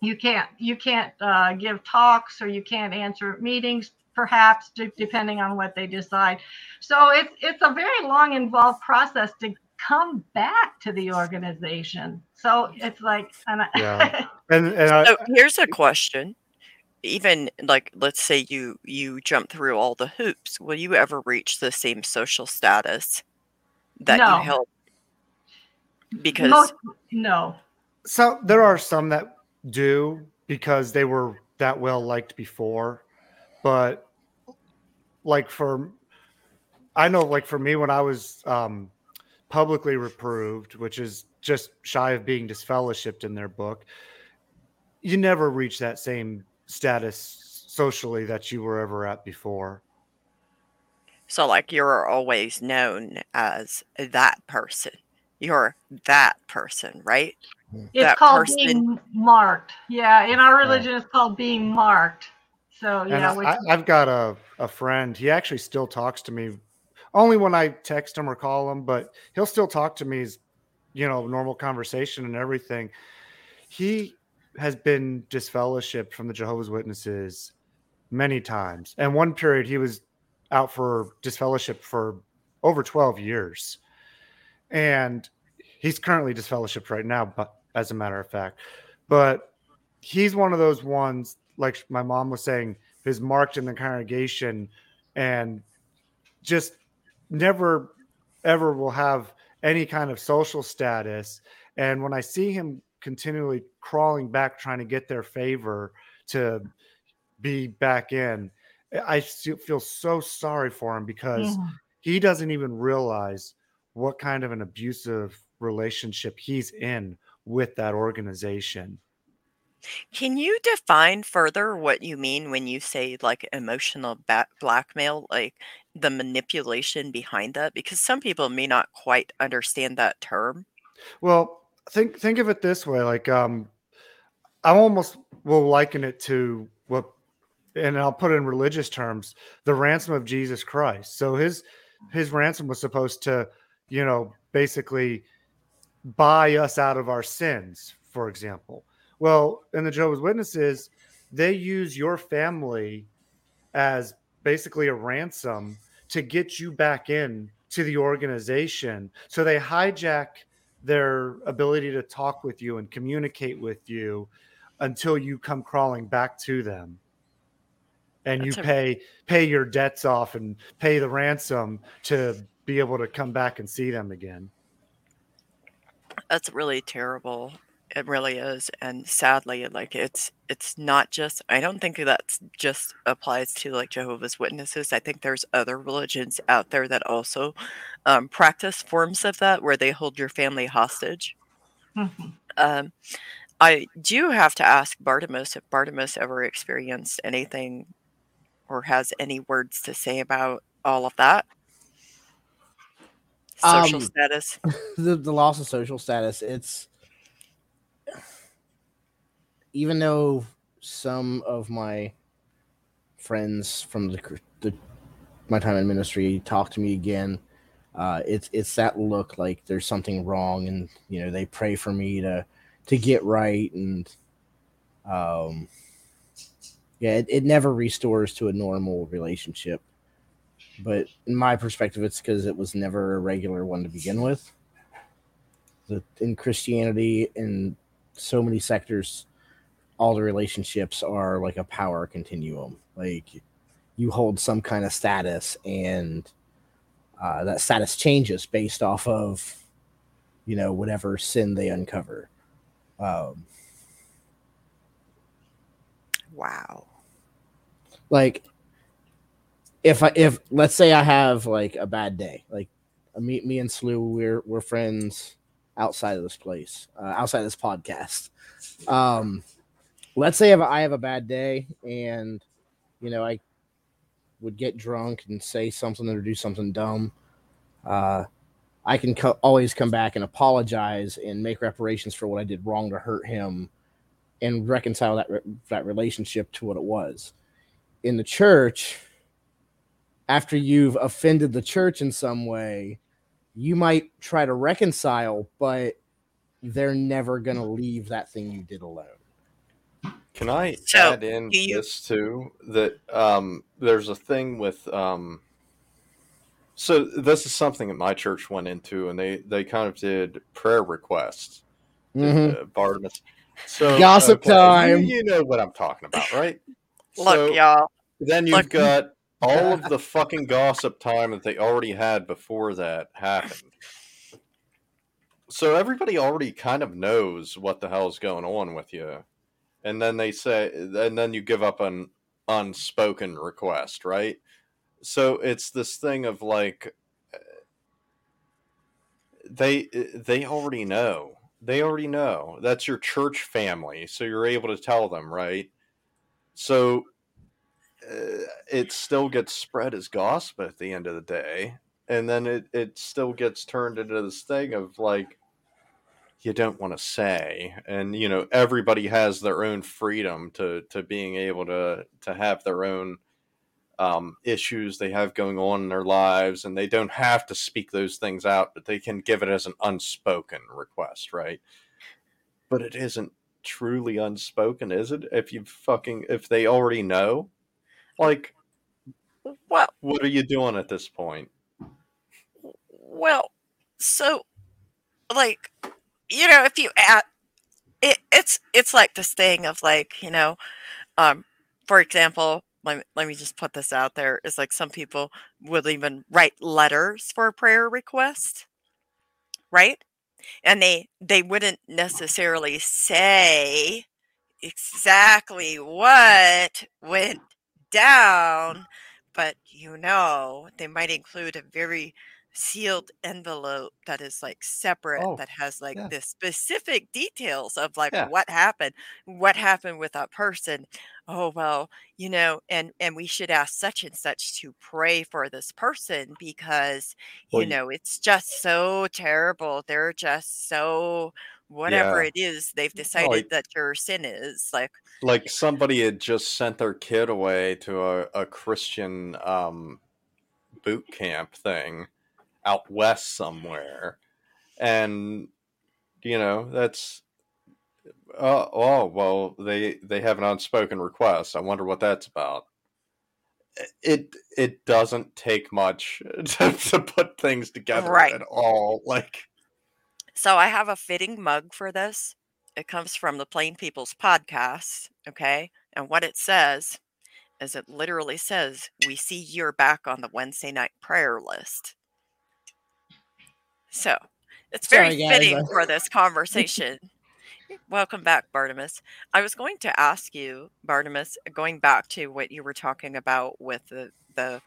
you can't you can't uh, give talks or you can't answer meetings perhaps depending on what they decide. So it's it's a very long involved process to come back to the organization. So it's like and yeah. And, and I, so here's a question. Even like let's say you you jump through all the hoops will you ever reach the same social status that no. you help because Most, no. So there are some that do because they were that well liked before but like for i know like for me when i was um publicly reproved which is just shy of being disfellowshipped in their book you never reach that same status socially that you were ever at before so, like, you're always known as that person. You're that person, right? It's that called person. being marked. Yeah, in our religion, it's called being marked. So, yeah. I, I've got a, a friend. He actually still talks to me only when I text him or call him, but he'll still talk to me, you know, normal conversation and everything. He has been disfellowshipped from the Jehovah's Witnesses many times. And one period he was out for disfellowship for over 12 years. And he's currently disfellowshipped right now, but as a matter of fact. But he's one of those ones, like my mom was saying, is marked in the congregation and just never ever will have any kind of social status. And when I see him continually crawling back, trying to get their favor to be back in, I feel so sorry for him because yeah. he doesn't even realize what kind of an abusive relationship he's in with that organization. Can you define further what you mean when you say like emotional blackmail, like the manipulation behind that? Because some people may not quite understand that term. Well, think think of it this way: like, um, I almost will liken it to what and I'll put it in religious terms, the ransom of Jesus Christ. So his his ransom was supposed to, you know, basically buy us out of our sins, for example. Well, in the Jehovah's Witnesses, they use your family as basically a ransom to get you back in to the organization. So they hijack their ability to talk with you and communicate with you until you come crawling back to them and That's you a- pay pay your debts off and pay the ransom to be able to come back and see them again. That's really terrible. It really is, and sadly, like it's it's not just. I don't think that's just applies to like Jehovah's Witnesses. I think there's other religions out there that also um, practice forms of that, where they hold your family hostage. Mm-hmm. Um, I do have to ask Bartimus if Bartimus ever experienced anything or has any words to say about all of that. Social um, status. The, the loss of social status. It's even though some of my friends from the, the my time in ministry talk to me again uh, it's it's that look like there's something wrong and you know they pray for me to to get right and um yeah it, it never restores to a normal relationship. But in my perspective it's because it was never a regular one to begin with. The, in christianity in so many sectors all the relationships are like a power continuum. Like you hold some kind of status and uh, that status changes based off of you know whatever sin they uncover. Um, wow. like if i if let's say i have like a bad day like me me and Skew we're we're friends outside of this place uh, outside of this podcast. Um let's say if i have a bad day and you know i would get drunk and say something or do something dumb, uh, I can co- always come back and apologize and make reparations for what I did wrong to hurt him, and reconcile that re- that relationship to what it was. In the church, after you've offended the church in some way, you might try to reconcile, but they're never to leave that thing you did alone. Can I so, add in you... this too? That um, there's a thing with um, so this is something that my church went into, and they they kind of did prayer requests. Mm-hmm. Uh, Bartimus. So gossip okay, time. You, you, know what I'm talking about, right? Look, so, y'all. Then you've Look. got all of the fucking gossip time that they already had before that happened. So everybody already kind of knows what the hell's going on with you and then they say and then you give up an unspoken request right? So it's this thing of like they they already know. They already know. That's your church family so you're able to tell them right? So uh, it still gets spread as gossip at the end of the day. And then it, it still gets turned into this thing of like you don't want to say and you know everybody has their own freedom to to being able to to have their own um, issues they have going on in their lives and they don't have to speak those things out but they can give it as an unspoken request right? But it isn't truly unspoken is it? If you fucking if they already know? Like well what are you doing at this point? Well so like you know, if you add it, it's it's like this thing of like you know, um, for example, let me, let me just put this out there is like some people will even write letters for a prayer request, right? And they they wouldn't necessarily say exactly what went down, but you know, they might include a very sealed envelope that is like separate oh, that has like yeah. the specific details of like yeah. what happened what happened with that person oh well you know and and we should ask such and such to pray for this person because well, you know it's just so terrible they're just so whatever yeah. it is they've decided like, that your sin is like like somebody had just sent their kid away to a, a christian um boot camp thing out west somewhere and You know, that's uh, oh well, they they have an unspoken request. I wonder what that's about. It it doesn't take much to, to put things together Right. at all. Like So I have a fitting mug for this. It comes from the Plain People's podcast. Okay. And what it says is it literally says, We see you're back on the Wednesday night prayer list. So it's very Sorry, fitting for this conversation. Welcome back, Bartimus. I was going to ask you, Bartimus, going back to what you were talking about with the the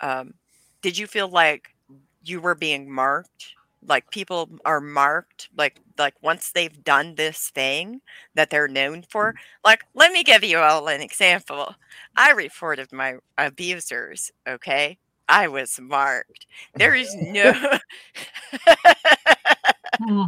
um did you feel like you were being marked like people are marked like like once they've done this thing that they're known for like let me give you all an example i reported my abusers okay i was marked there is no Hmm.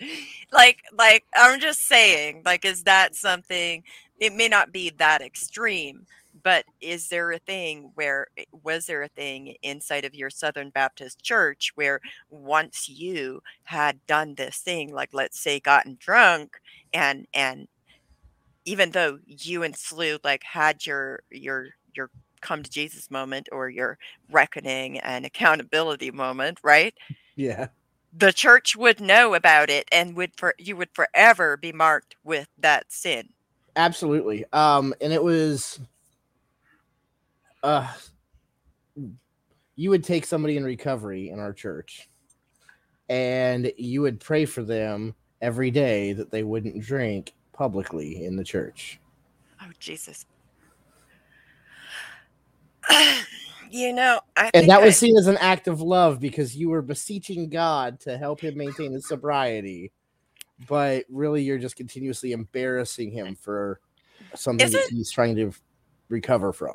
like like i'm just saying like is that something it may not be that extreme but is there a thing where eh, was there a thing inside of your southern baptist church where once you had done this thing like let's say gotten drunk and and even though you and Skew like had your your your come to jesus moment or your reckoning and accountability moment right Yeah. the church would know about it and would for you would forever be marked with that sin Absolutely. Um, and it was uh you would take somebody in recovery in our church and you would pray for them every day that they wouldn't drink publicly in the church. oh jesus you know i And think that was seen as an act of love because you were beseeching God to help him maintain his sobriety. But really you're just continuously embarrassing him for something that Isn't- he's trying to recover from.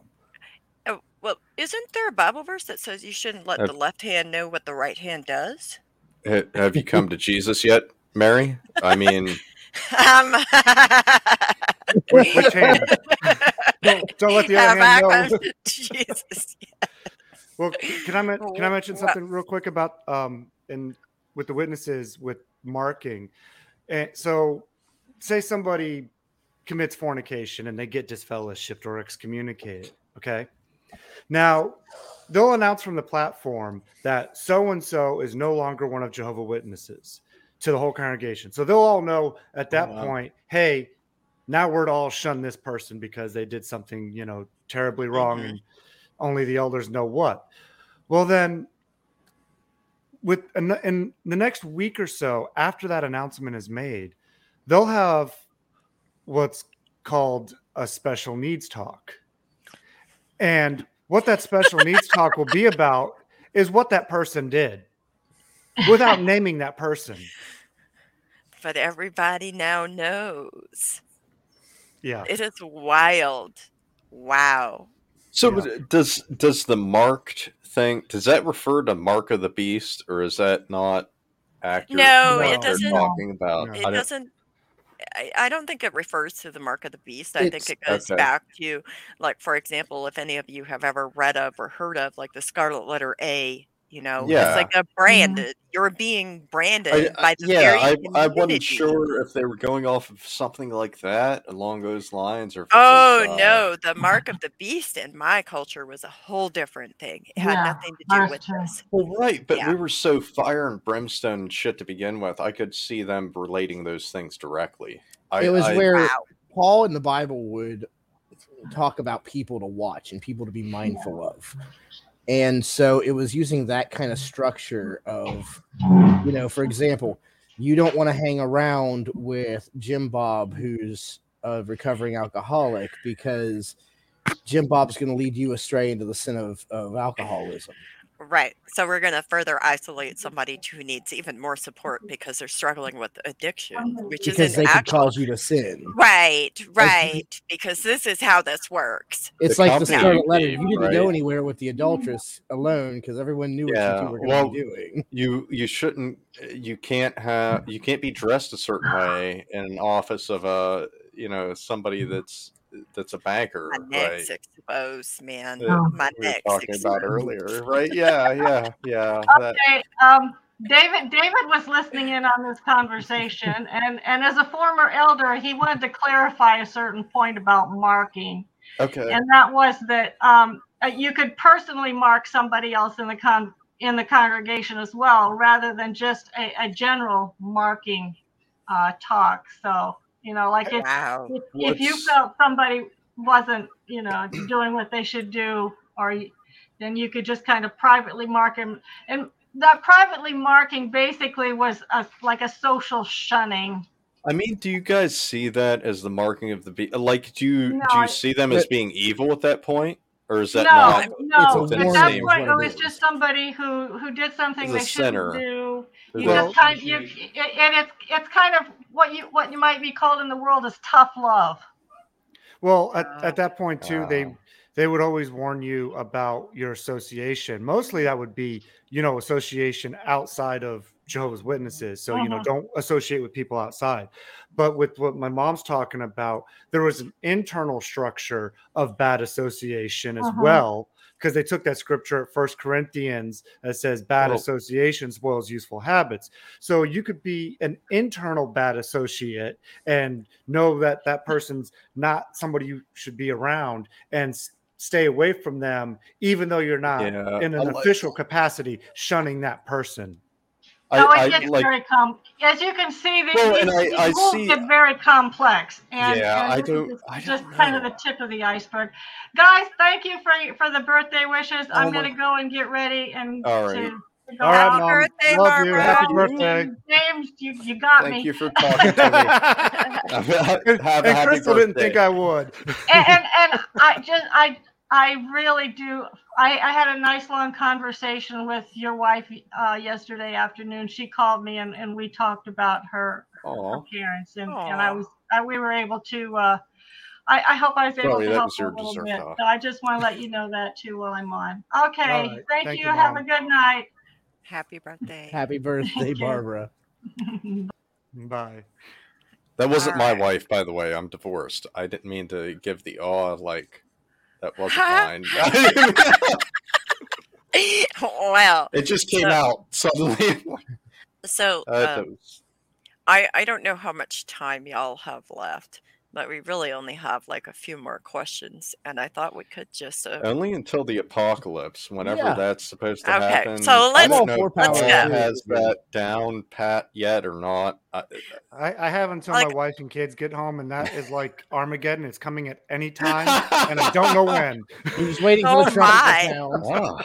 oh, well isn't there a bible verse that says you shouldn't let Uh, the left hand know what the right hand does have you come to Jesus yet, Mary? I mean, um, Which, which hand? Don't, don't let the other hand I know. come to jesus Well, can I can I mention something real quick about um and with the witnesses with marking? And so, say somebody commits fornication and they get disfellowshipped or excommunicated. Okay, now they'll announce from the platform that so and so is no longer one of Jehovah Witnesses to the whole congregation. So they'll all know at that Oh, wow. point, hey, now we're to all shun this person because they did something, you know, terribly wrong, Mhm. and only the elders know what. Well, then, with in in the next week or so after that announcement is made, they'll have what's called a special needs talk. And what that special needs talk will be about is what that person did without naming that person. but everybody now knows Yeah. it is wild wow so Yeah. does does the marked thing does that refer to mark of the beast or is that not accurate? No, to what it they're doesn't. Talking about, No. it I don't- doesn't I, I don't think it refers to the mark of the beast. I think it goes okay. back to, like, for example, if any of you have ever read of or heard of, like, the scarlet letter A, you know, Yeah. it's like a branded. You're being branded I, by I- the yeah, very I, I wasn't sure if they were going off of something like that along those lines, or Oh was, uh, no, the mark of the beast in my culture was a whole different thing. It had nothing to do ours with too. this. Well, right, but Yeah. we were so fire and brimstone shit to begin with. I could see them relating those things directly. I, it was I- where Wow. Paul in the Bible would talk about people to watch and people to be mindful of. And so it was using that kind of structure of, you know, for example, you don't want to hang around with Jim Bob, who's a recovering alcoholic, because Jim Bob's going to lead you astray into the sin of, of alcoholism. Right. So we're going to further isolate mm-hmm. somebody who needs even more support mm-hmm. because they're struggling with addiction, uh-huh. which Because is they an could cause you to sin. Right, right. Because this is how this works. It's The like the Scarlet you Letter. You didn't go anywhere with the mm-hmm. adulteress alone because everyone knew what you were going well, be doing. you you shouldn't uh, you can't have you can't be dressed a certain way in an office of a you know somebody that's that's a banker, My neck's right? exposed, man. Yeah, My we were neck's talking about earlier, right? Yeah, yeah, yeah. That, Okay, um, David David was listening in on this conversation, and and as a former elder, he wanted to clarify a certain point about marking, Okay. and that was that um, uh, you could personally mark somebody else in the con in the congregation as well, rather than just a, a general marking uh, talk. So you know, like if Wow. if, if you felt somebody wasn't, you know, doing what they should do, or then you could just kind of privately mark him. And that privately marking basically was a, like a social shunning. I mean, do you guys see that as the marking of the be like? Do you No, do I- you see them as being evil at that point, or is that no, not? It's no. a At warning that is point, it it was just somebody who who did something As a they shouldn't do. You that- just kind of, you, and it's it's kind of what you what you might be called in the world is tough love. Well, at, Wow. at that point too, they ah. they would always warn you about your association. Mostly that would be, you know, association outside of Jehovah's Witnesses. So, you know, Mhm. don't associate with people outside. But with what my mom's talking about, there was an internal structure of bad association as Mhm. well. Because they took that scripture at First Corinthians that says bad Well- association spoils useful habits. So you could be an internal bad associate and know that that person's not somebody you should be around and stay away from them, even though you're not Yeah, in an like- official capacity shunning that person. I, oh, it I gets like. very com. As you can see, the, Well, these, and I- these I rules see- get very complex. And, Yeah, and I don't- just- I just don't kind of the tip of the iceberg. Guys, thank you for for the birthday wishes. I'm Oh gonna go and get ready and All to, right. to go All right, out. Mom. birthday, Love you. Happy birthday. James. You, you got Thank me. Thank you for talking to me. and Have a happy Crystal didn't think I would. and, and and I just I I really do. I, I had a nice long conversation with your wife uh, yesterday afternoon. She called me and, and we talked about her Aw. her parents and, and I was I, we were able to. Uh, I, I hope I was able Sorry, to help her a little bit. talk. So I just want to let you know that too while I'm on. Okay, All right. thank, Thank you. you, Have a good night. Happy birthday. Happy birthday. Barbara. Bye. That wasn't my Alright. wife, by the way. I'm divorced. I didn't mean to give the awe like that wasn't Huh? mine. well, it just came So- out suddenly. so Uh, um, I I don't know how much time y'all have left, but we really only have like a few more questions, and I thought we could just. Uh, only until the apocalypse, whenever Yeah. that's supposed to happen. Okay, happen. so I let's- don't know Let's uh, go. has that down pat yet or not. I, I, I have until Like- my wife and kids get home, and that is like Armageddon. It's coming at any time, and I don't know when. You're just waiting Oh for the oh trumpet my. wow,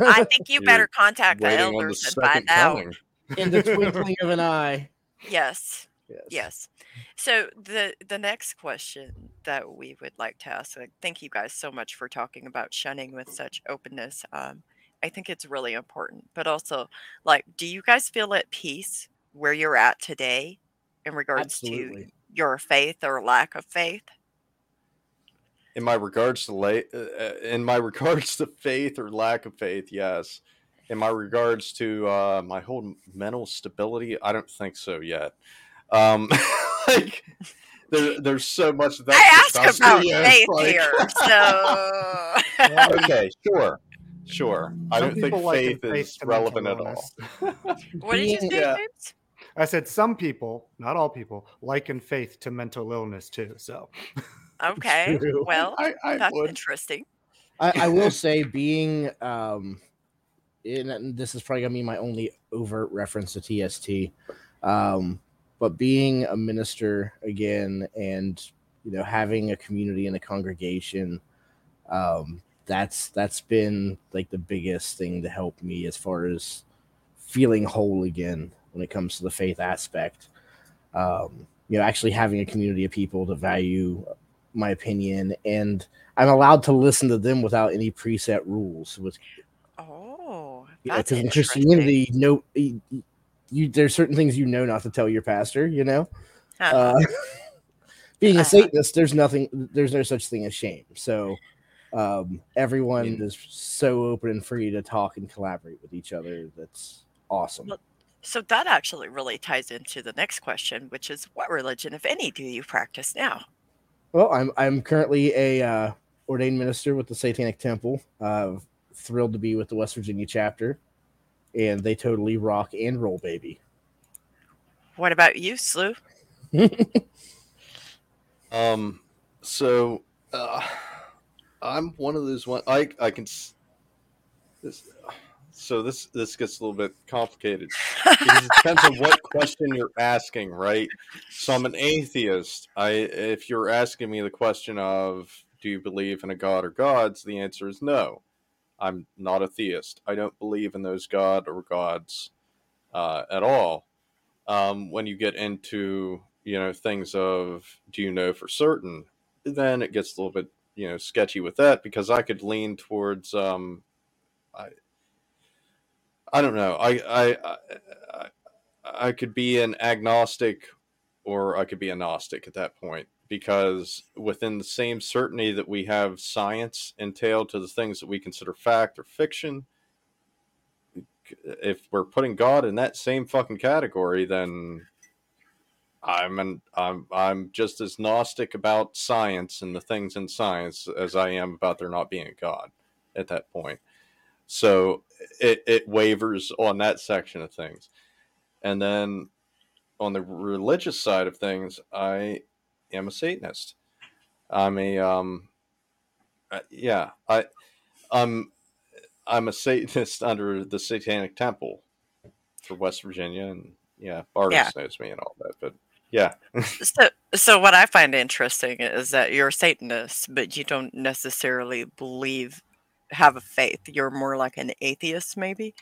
I think you You're better contact the waiting the elders and second find out. In the twinkling of an eye. Yes. Yes. Yes. So the the next question that we would like to ask, like, thank you guys so much for talking about shunning with such openness. Um, I think it's really important, but also, like, do you guys feel at peace where you're at today in regards to your faith or lack of faith? In my regards to la- uh, uh, in my regards to faith or lack of faith, yes. In my regards to uh, my whole mental stability, I don't think so yet. Um, like there, there's so much of that. I stuff asked about to faith like- here, so okay, sure, sure. I Some don't think people liken faith is to relevant at all. what did you say, Yeah. James? I said some people, not all people, liken faith to mental illness too. So Okay, well, I, I that's would. interesting. I, I will say, being, um, in, and this is probably gonna be my only overt reference to TST, um, but being a minister again, and you know, having a community and a congregation, um, that's that's been like the biggest thing to help me as far as feeling whole again when it comes to the faith aspect. Um, you know, actually having a community of people to value my opinion and I'm allowed to listen to them without any preset rules. With Oh, because that's in interesting. Christianity, no, you, you there's certain things you know not to tell your pastor. You know, Uh-huh. uh, being a Uh-huh. Satanist, there's nothing, there's no such thing as shame. So um, everyone mean- is so open and free to talk and collaborate with each other. That's awesome. Well, So that actually really ties into the next question, which is what religion, if any, do you practice now? Well, I'm I'm currently a uh, ordained minister with the Satanic Temple. Uh, thrilled to be with the West Virginia chapter. And they totally rock and roll, baby. What about you, Skew? Um, so uh, I'm one of those one. I I can. This, so this this gets a little bit complicated because it depends on what question you're asking, right? So I'm an atheist. I if you're asking me the question of do you believe in a god or gods, the answer is no. I'm not a theist. I don't believe in those god or gods uh, at all. Um, when you get into you know things of do you know for certain, then it gets a little bit you know sketchy with that because I could lean towards um, I I don't know I I I, I could be an agnostic or I could be a gnostic at that point because within the same certainty that we have science entailed to the things that we consider fact or fiction if we're putting God in that same fucking category, then I'm an I'm I'm just as gnostic about science and the things in science as I am about there not being God at that point. So it it wavers on that section of things, and then on the religious side of things, I am a Satanist. I'm a um, uh, yeah I I'm I'm a Satanist under the Satanic Temple for West Virginia, and yeah, Bartis Yeah. knows me and all that. But yeah, So, so what I find interesting is that you're a Satanist, but you don't necessarily believe, have a faith. You're more like an atheist, maybe,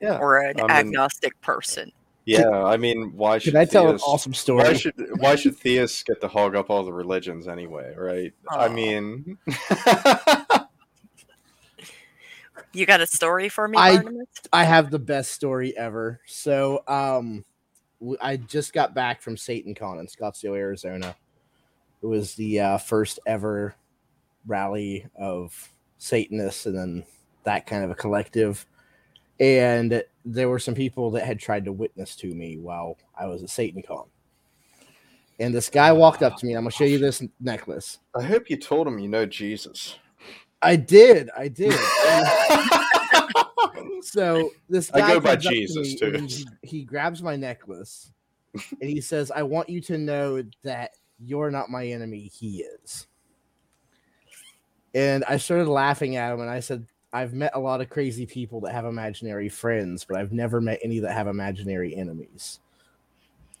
yeah, or an I mean- agnostic person. Yeah. I mean, why should Can I tell an theists- awesome Why story? should why should theists get to hog up all the religions anyway? Right? I mean, You got a story for me, I- Barnabas? I have the best story ever. So, um, w- I just got back from SatanCon in Scottsdale, Arizona. It was the uh, first ever rally of Satanists and then that kind of a collective. And there were some people that had tried to witness to me while I was at SatanCon. And this guy walked up to me. I'm gonna show you this necklace. I hope you told him you know Jesus. I did. I did. so this I guy go by up to Jesus, too. He, he grabs my necklace and he says, "I want you to know that you're not my enemy. He is." And I started laughing at him, and I said, "I've met a lot of crazy people that have imaginary friends, but I've never met any that have imaginary enemies."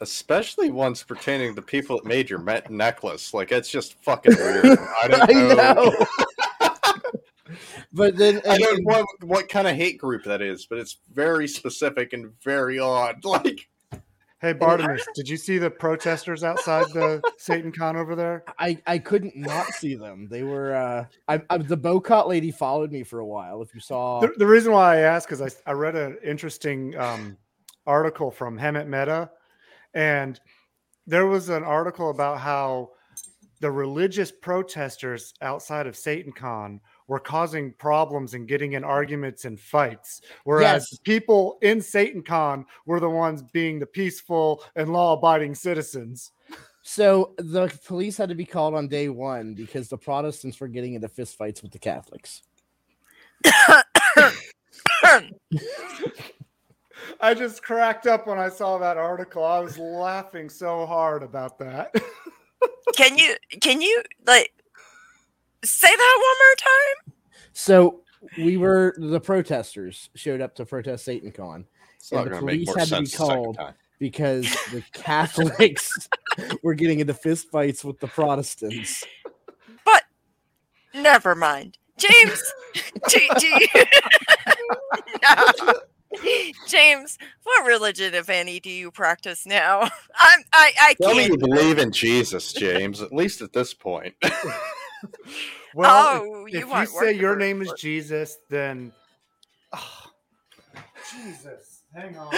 Especially ones pertaining to people that made your met necklace. Like it's just fucking weird. I don't I know. know. but then, I don't know what, what kind of hate group that is, but it's very specific and very odd. Like Hey, Bartimaeus, did you see the protesters outside the Satan Con over there? I I couldn't not see them. They were uh I, I the Bocot lady followed me for a while. If you saw The, the reason why I asked is I, I read an interesting um, article from Hemant Mehta, and there was an article about how the religious protesters outside of SatanCon were causing problems and getting in arguments and fights, whereas Yes. people in SatanCon were the ones being the peaceful and law-abiding citizens. so the police had to be called on day one because the Protestants were getting into fistfights with the Catholics. I just cracked up when I saw that article. I was laughing so hard about that. can you can you like say that one more time? So we were the protesters showed up to protest SatanCon it's not And the going to make police had to be sense the called. because the Catholics were getting into fistfights with the Protestants. But never mind, James. do, do you, No. James, what religion, if any, do you practice now? I'm I I Tell me can't. you believe in Jesus, James. At least at this point. Well, oh, if, you if you say your name is work- Jesus, then oh, Jesus, hang on.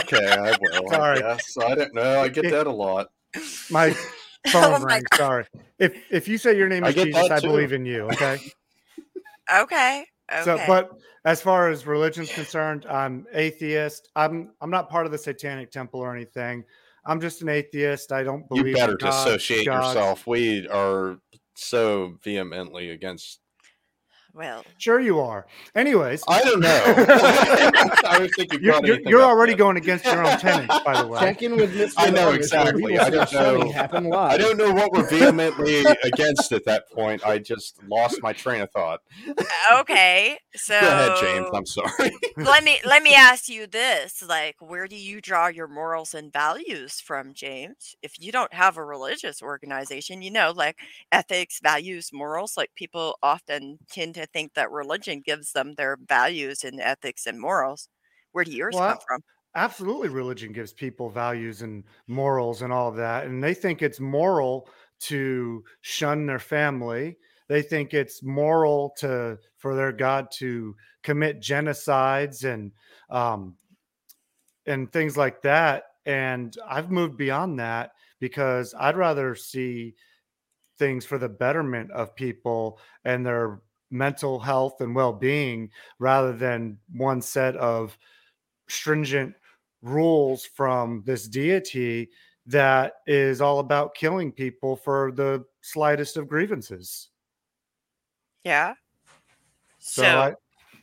okay, I will. Sorry. I guess. I don't know. I get that a lot. My phone Oh my rang. Sorry. If if you say your name I is get Jesus, I too. believe in you. Okay. Okay. Okay. So, but as far as religion's concerned, I'm atheist. I'm I'm not part of the Satanic Temple or anything. I'm just an atheist. I don't believe. You better God, dissociate gods. yourself. We are so vehemently against Well, Sure, you are. Anyways, I don't know. I don't think you you're, you're, you're already yet. going against your own tenants, by the way. Check in with Mr. I know Lewis, exactly. I don't know. I don't know what we're vehemently against at that point. I just lost my train of thought. okay. So Go ahead, James. I'm sorry. let me let me ask you this: like, where do you draw your morals and values from, James? If you don't have a religious organization, you know, like ethics, values, morals, like people often tend to think that religion gives them their values and ethics and morals. Where do yours come from? absolutely religion gives people values and morals and all of that and they think it's moral to shun their family they think it's moral to for their god to commit genocides and um and things like that and i've moved beyond that because i'd rather see things for the betterment of people and their mental health and well-being rather than one set of stringent rules from this deity that is all about killing people for the slightest of grievances. Yeah. So, So,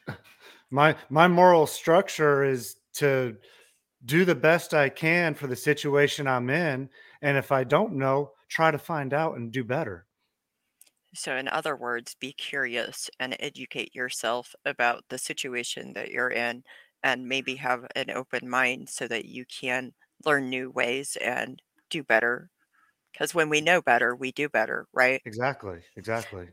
I, my my moral structure is to do the best I can for the situation I'm in, and if I don't know, try to find out and do better. So in other words, be curious and educate yourself about the situation that you're in, and maybe have an open mind so that you can learn new ways and do better. Because when we know better, we do better, right? Exactly. Exactly.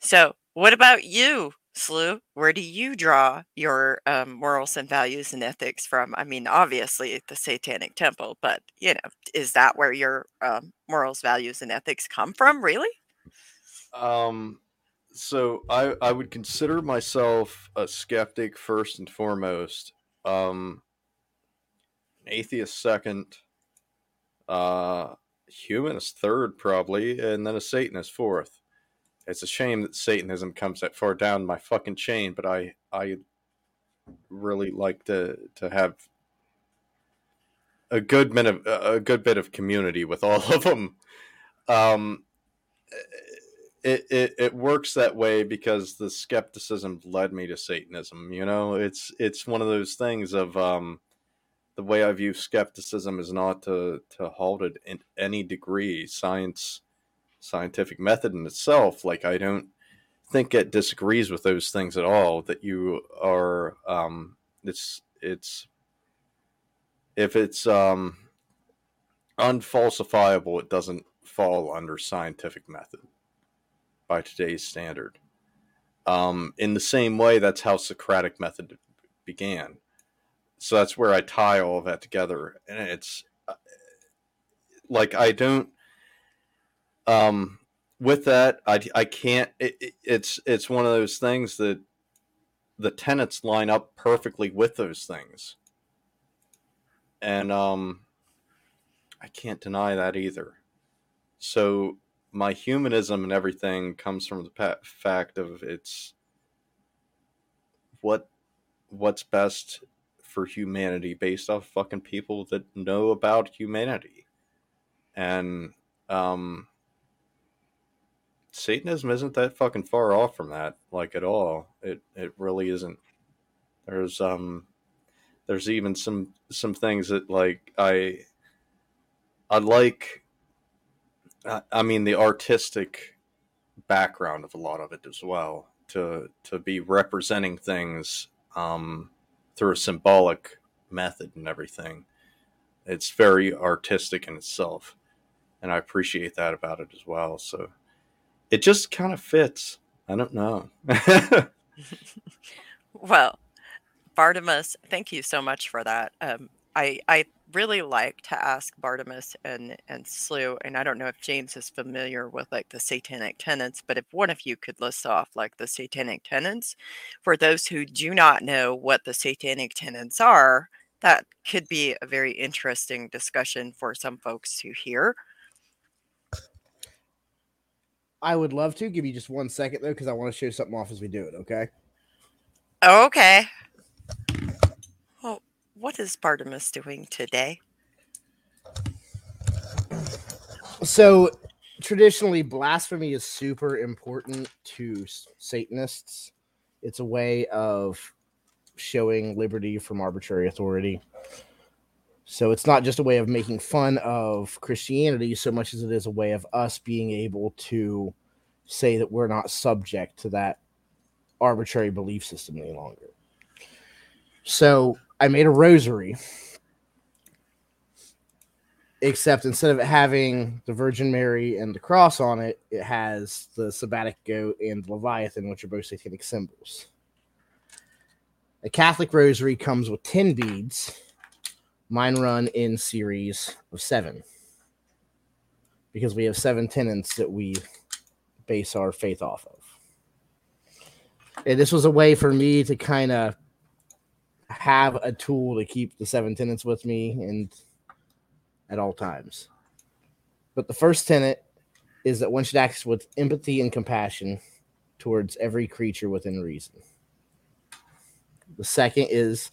So, what about you, Skew? Where do you draw your um, morals and values and ethics from? I mean, obviously the Satanic Temple, but you know, is that where your um, morals, values, and ethics come from? Really? Um, so I I would consider myself a skeptic first and foremost. Um, atheist second. Uh, humanist third probably, and then a Satanist fourth. It's a shame that Satanism comes that far down my fucking chain, but I I really like to to have a good bit of a good bit of community with all of them. Um, it, it it works that way because the skepticism led me to Satanism. You know, it's it's one of those things of um, the way I view skepticism is not to to halt it in any degree. Science, scientific method in itself, like I don't think it disagrees with those things at all. That you are, um, it's it's if it's um, unfalsifiable, it doesn't fall under scientific method by today's standard. Um, in the same way, that's how Socratic method began. So that's where I tie all of that together, and it's uh, like I don't. Um, with that, I I can't. It, it's it's one of those things that the tenets line up perfectly with those things, and um, I can't deny that either. So my humanism and everything comes from the fact of it's what what's best for humanity based off fucking people that know about humanity. And um satanism isn't that fucking far off from that like at all. It it really isn't. There's um there's even some some things that like i i like I- mean the artistic background of a lot of it as well to to be representing things um, through a symbolic method and everything. It's very artistic in itself, and I appreciate that about it as well. So it just kind of fits. I don't know. Well, Bartimaeus, thank you so much for that. Um, I I really like to ask Bartimaeus and and Skew, and I don't know if James is familiar with like the satanic tenets, but if one of you could list off like the satanic tenets for those who do not know what the satanic tenets are, that could be a very interesting discussion for some folks to hear. I would love to give you just one second though, because I want to show something off as we do it. Okay. Okay. What is Bartimaeus doing today? So traditionally blasphemy is super important to Satanists. It's a way of showing liberty from arbitrary authority. So it's not just a way of making fun of Christianity so much as it is a way of us being able to say that we're not subject to that arbitrary belief system any longer. So I made a rosary, except instead of having the Virgin Mary and the cross on it, it has the sabbatic goat and Leviathan, which are both satanic symbols. A Catholic rosary comes with 10 beads. Mine run in series of seven because we have seven tenets that we base our faith off of. And this was a way for me to kind of have a tool to keep the seven tenets with me and at all times. But the first tenet is that one should act with empathy and compassion towards every creature within reason. The second is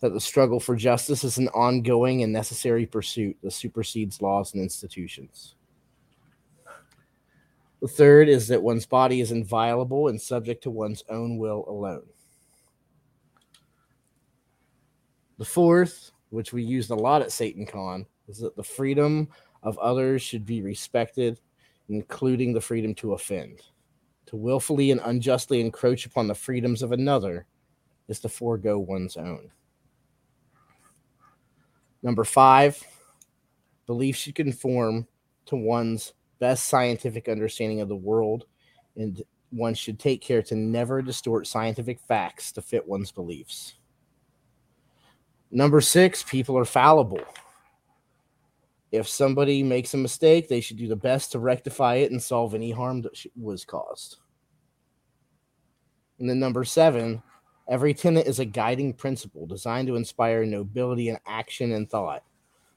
that the struggle for justice is an ongoing and necessary pursuit that supersedes laws and institutions. The third is that one's body is inviolable and subject to one's own will alone. The fourth, which we used a lot at SatanCon, is that the freedom of others should be respected, including the freedom to offend. To willfully and unjustly encroach upon the freedoms of another is to forego one's own. Number five, belief should conform to one's best scientific understanding of the world, and one should take care to never distort scientific facts to fit one's beliefs. Number six, people are fallible. If somebody makes a mistake, they should do the best to rectify it and solve any harm that was caused. And then number seven, every tenet is a guiding principle designed to inspire nobility in action and thought.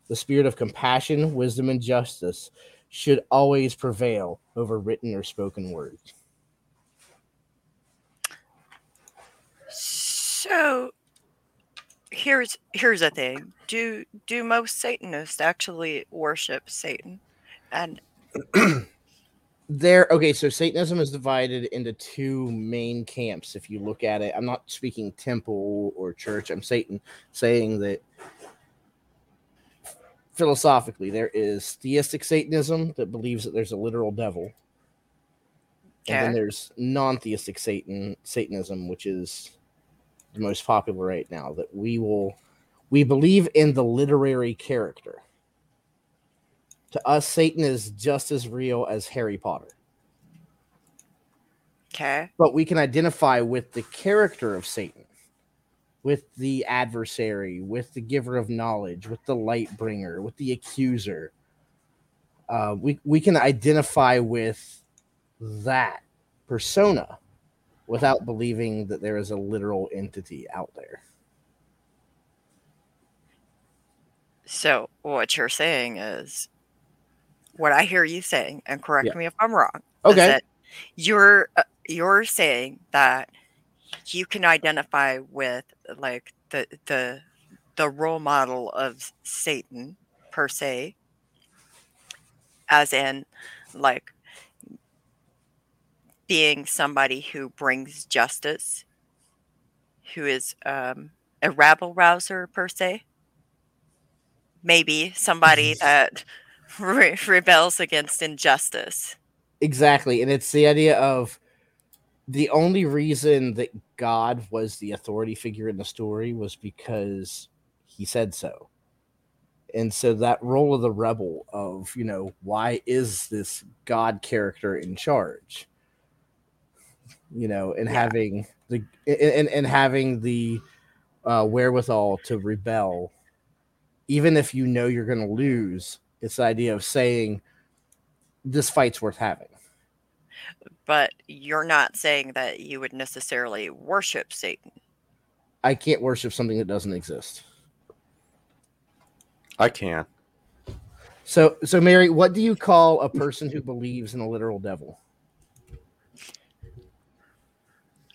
The spirit of compassion, wisdom, and justice should always prevail over written or spoken words. So here's here's the thing. Do do most Satanists actually worship Satan? And there okay so satanism is divided into two main camps if you look at it i'm not speaking temple or church i'm satan saying that philosophically there is theistic satanism that believes that there's a literal devil and then there's non-theistic satan satanism which is the most popular right now that we will we believe in the literary character. To us satan is just as real as harry potter. Okay, but we can identify with the character of Satan, with the adversary, with the giver of knowledge, with the light bringer, with the accuser. Uh, we we can identify with that persona without believing that there is a literal entity out there. so what you're saying is what I hear you saying, and correct Yeah. me if I'm wrong. Okay. you're uh, you're saying that you can identify with like the the the role model of Satan per se, as in like being somebody who brings justice, who is um, a rabble rouser per se. Maybe somebody that re- rebels against injustice. Exactly. And it's the idea of the only reason that God was the authority figure in the story was because he said so. And so that role of the rebel of, you know, why is this God character in charge? You know, and Yeah. having the and, and having the uh, wherewithal to rebel, even if you know you're going to lose. It's the idea of saying this fight's worth having. But you're not saying that you would necessarily worship Satan. I can't worship something that doesn't exist. I can. So, so Mary, what do you call a person who believes in a literal devil?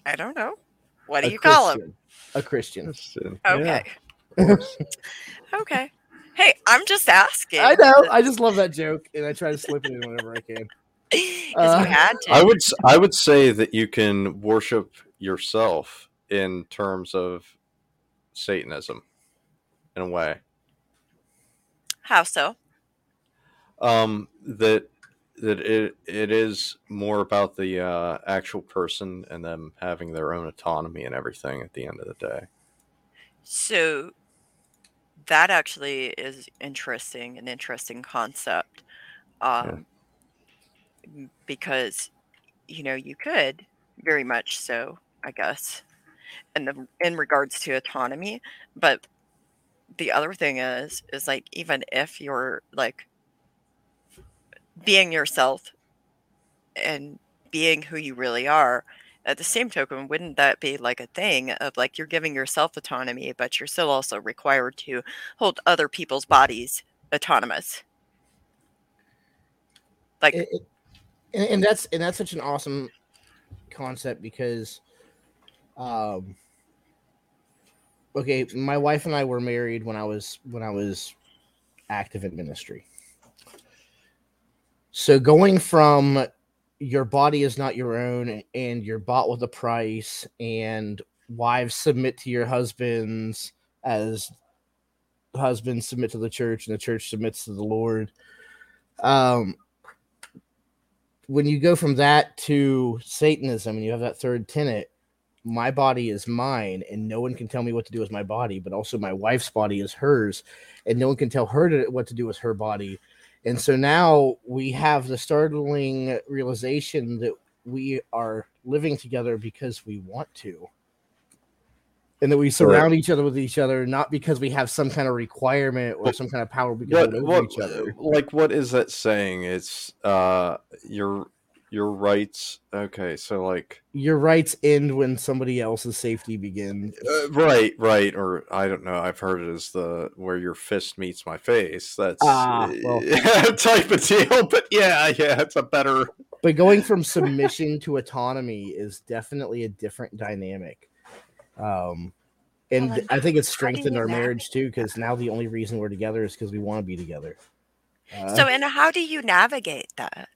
I don't know. What do A you call him? A Christian. Listen, Okay. yeah. Okay. Hey, I'm just asking. I know. I just love that joke, and I try to slip it in whenever I can. Uh, had to. I would s- I would say that you can worship yourself in terms of Satanism, in a way. How so? Um, that that it it is more about the uh, actual person and them having their own autonomy and everything at the end of the day. So that actually is interesting, an interesting concept. Um, m- because you know, you could very much so, I guess, in the in regards to autonomy, but the other thing is is like even if you're like being yourself and being who you really are at the same token wouldn't that be like a thing of like you're giving yourself autonomy but you're still also required to hold other people's bodies autonomous? Like It- it- and, and that's and that's such an awesome concept because um okay my wife and i were married when i was when i was active in ministry so going from your body is not your own and you're bought with a price and wives submit to your husbands as husbands submit to the church and the church submits to the lord um when you go from that to Satanism and you have that third tenet, my body is mine and no one can tell me what to do with my body, but also my wife's body is hers and no one can tell her to, what to do with her body. And so now we have the startling realization that we are living together because we want to. And that we surround each other with each other, not because we have some kind of requirement or some kind of power we can What, over what each other. like what is that saying? It's uh your your rights. Okay, so like Your rights end when somebody else's safety begins. uh, right, right, or I don't know. I've heard it as the where your fist meets my face. That's Ah, well. type of deal. But yeah, yeah, it's a better. but going from submission to autonomy is definitely a different dynamic um and Well, i think it's strengthened our navigate marriage too because now the only reason we're together is because we want to be together uh, so and how do you navigate that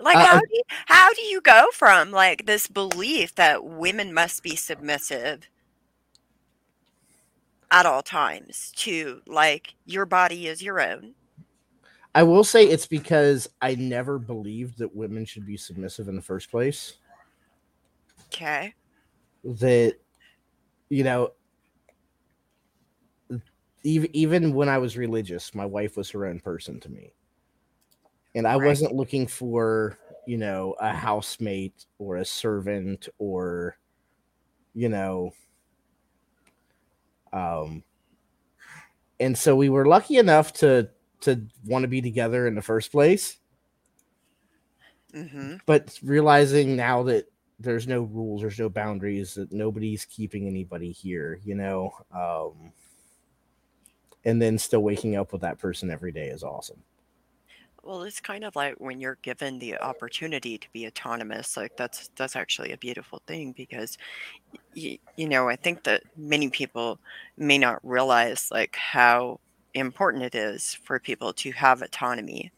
like Uh, how uh, do you, how do you go from like this belief that women must be submissive at all times to like your body is your own? I will say it's because i never believed that women should be submissive in the first place. Okay. That you know even even when i was religious my wife was her own person to me and i Right. wasn't looking for you know a housemate or a servant or you know um and so we were lucky enough to to want to be together in the first place hmm but realizing now that there's no rules, there's no boundaries, that nobody's keeping anybody here, you know, um, and then still waking up with that person every day is awesome. Well, it's kind of like when you're given the opportunity to be autonomous, like that's that's actually a beautiful thing because you, you know, I think that many people may not realize like how important it is for people to have autonomy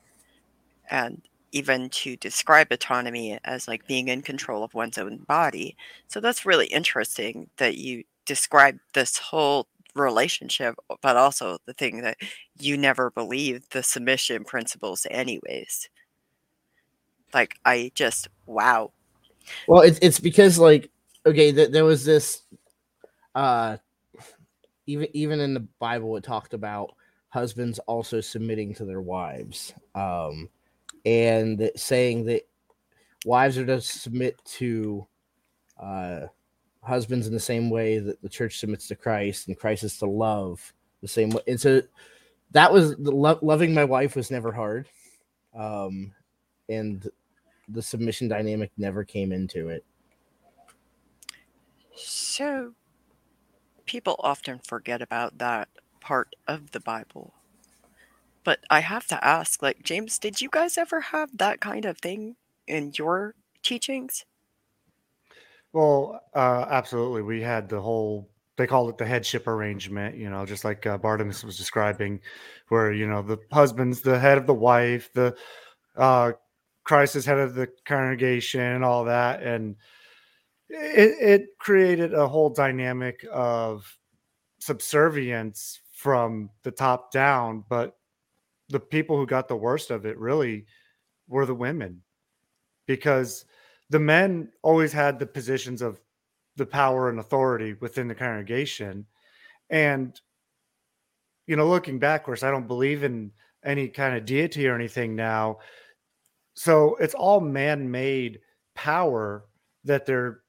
and even to describe autonomy as like being in control of one's own body. So that's really interesting that you describe this whole relationship, but also the thing that you never believed the submission principles, anyways. Like, I just, wow. Well, it's it's because like okay, th- there was this, uh, even even in the Bible, it talked about husbands also submitting to their wives, um, and saying that wives are to submit to uh, husbands in the same way that the church submits to Christ, and Christ is to love the same way. And so that was the lo- loving my wife was never hard, um, and the submission dynamic never came into it. So, people often forget about that part of the Bible. But I have to ask, like, James, did you guys ever have that kind of thing in your teachings? Well, uh, absolutely. We had the whole they called it the headship arrangement, you know, just like uh, Bartimaeus was describing, where you know the husband's the head of the wife, the uh, Christ is head of the congregation, and all that, and it, it created a whole dynamic of subservience from the top down, but the people who got the worst of it really were the women because the men always had the positions of the power and authority within the congregation. And, you know, looking backwards, I don't believe in any kind of deity or anything now. So it's all man made power that they're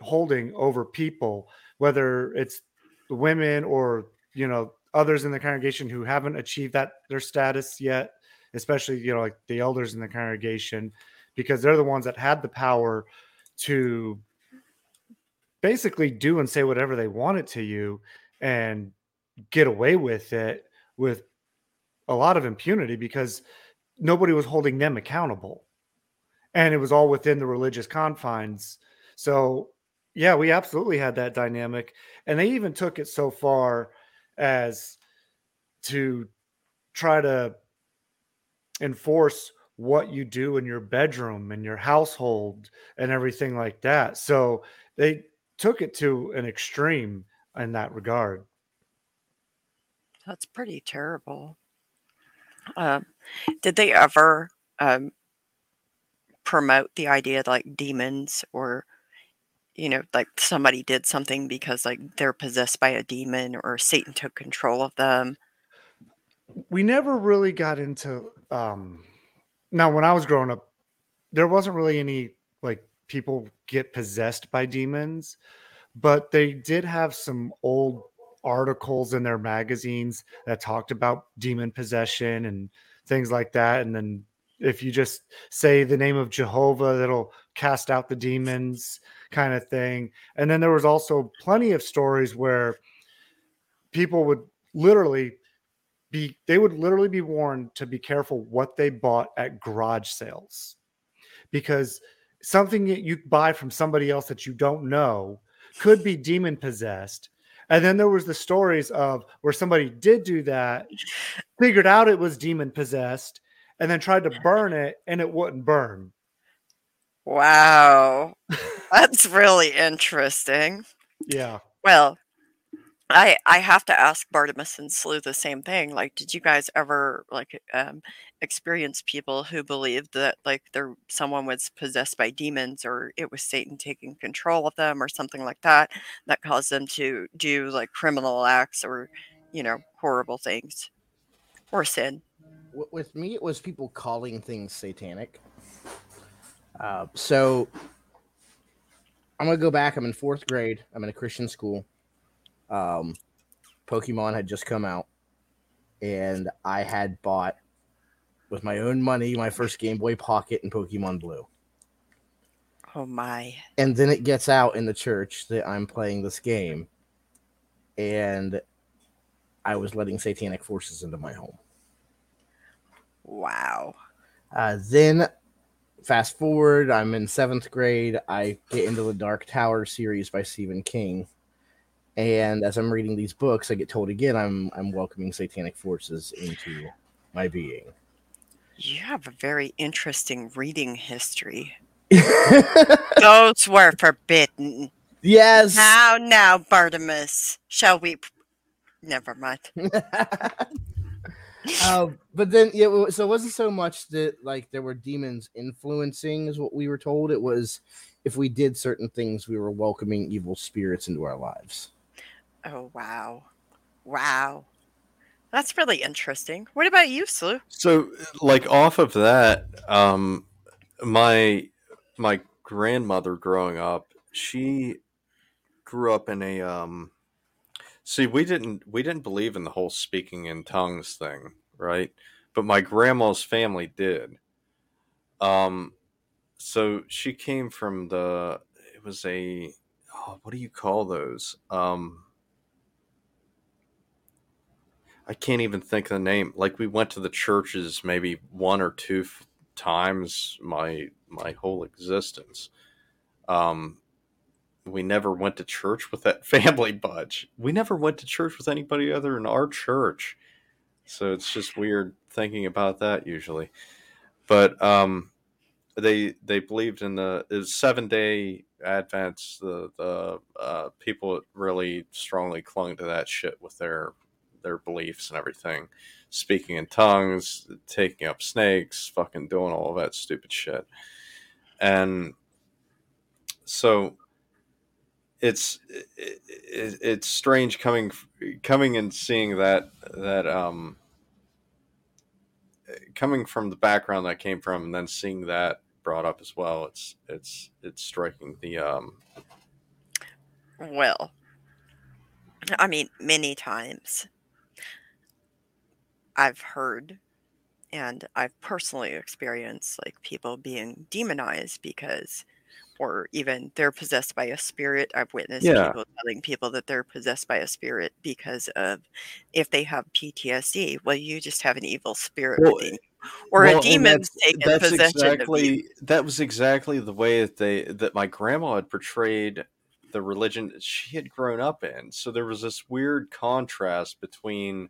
holding over people, whether it's the women or, you know, others in the congregation who haven't achieved that their status yet, especially, you know, like the elders in the congregation, because they're the ones that had the power to basically do and say whatever they wanted to you and get away with it with a lot of impunity because nobody was holding them accountable. And it was all within the religious confines. So yeah we absolutely had that dynamic. And they even took it so far as to try to enforce what you do in your bedroom and your household and everything like that so they took it to an extreme in that regard. That's pretty terrible. Um, did they ever um, promote the idea like demons or, you know, like somebody did something because like they're possessed by a demon or Satan took control of them? We never really got into. Um, now, when I was growing up, there wasn't really any like people get possessed by demons, but they did have some old articles in their magazines that talked about demon possession and things like that. And then if you just say the name of Jehovah, that'll cast out the demons, kind of thing. And then there was also plenty of stories where people would literally be they would literally be warned to be careful what they bought at garage sales because something that you buy from somebody else that you don't know could be demon possessed. And then there was the stories of where somebody did do that, figured out it was demon possessed, and then tried to burn it and it wouldn't burn. Wow. That's really interesting. Yeah. Well, I I have to ask Bartimaeus and Skew the same thing. Like, did you guys ever like um, experience people who believed that like there someone was possessed by demons or it was Satan taking control of them or something like that that caused them to do like criminal acts or you know horrible things or sin? With me, it was people calling things satanic. Uh, so I'm gonna go back. I'm in fourth grade. I'm in a Christian school um, Pokemon had just come out, and I had bought with my own money my first Game Boy Pocket and Pokemon Blue. Oh my! And then it gets out in the church that I'm playing this game, and I was letting satanic forces into my home. Wow. Uh, then, fast forward, I'm in seventh grade. I get into the Dark Tower series by Stephen King and as I'm reading these books, I get told again I'm I'm welcoming satanic forces into my being. You have a very interesting reading history. Those were forbidden. Yes. Now, now, Bartimaeus, shall we? Never mind. uh, but then, yeah. So it wasn't so much that like there were demons influencing, is what we were told. It was if we did certain things, we were welcoming evil spirits into our lives. Oh, wow. Wow. That's really interesting. What about you, Skew? So, like off of that, um, my my grandmother growing up, she grew up in a um. See, we didn't we didn't believe in the whole speaking in tongues thing, right? But my grandma's family did. Um, so she came from the. It was a. Oh, what do you call those? Um, I can't even think of the name. Like we went to the churches maybe one or two f- times my my whole existence. Um, we never went to church with that family bunch. We never went to church with anybody other than our church. So it's just weird thinking about that usually. But um, they they believed in the, seven day Advents. The the uh, people really strongly clung to that shit with their their beliefs and everything. Speaking in tongues, taking up snakes, fucking doing all of that stupid shit. And so it's it, it's strange coming coming and seeing that that um coming from the background that I came from and then seeing that brought up as well it's it's it's striking the um Well, I mean, many times I've heard and I've personally experienced like people being demonized because or even they're possessed by a spirit. I've witnessed yeah people telling people that they're possessed by a spirit because of if they have PTSD. Well, you just have an evil spirit well within you, eh, or a well and demon's taken that's possession of you. exactly that was exactly the way that they that my grandma had portrayed the religion that she had grown up in so there was this weird contrast between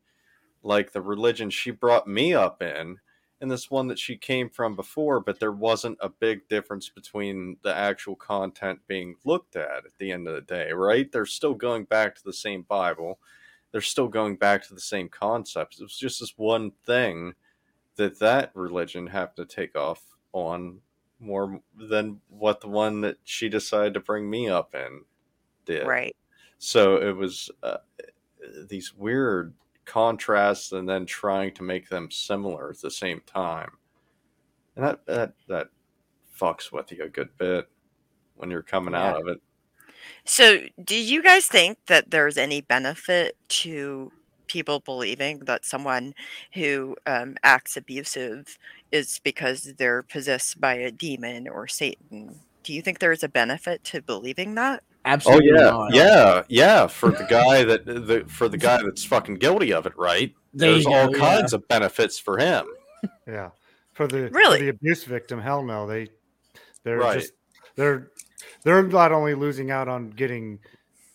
like the religion she brought me up in and this one that she came from before, but there wasn't a big difference between the actual content being looked at at the end of the day, right? They're still going back to the same Bible. They're still going back to the same concepts. It was just this one thing that that religion happened to take off on more than what the one that she decided to bring me up in did. Right. So it was uh, these weird contrasts and then trying to make them similar at the same time. And that that that fucks with you a good bit when you're coming Yeah. out of it. So, do you guys think that there's any benefit to people believing that someone who um, acts abusive is because they're possessed by a demon or Satan? Do you think there's a benefit to believing that? Oh Absolutely yeah, not. yeah, yeah. For the guy that the for the guy that's fucking guilty of it, right? There There's you all go, kinds of benefits for him. Yeah. For the for Really? the abuse victim, hell no. They they're Right. just they're they're not only losing out on getting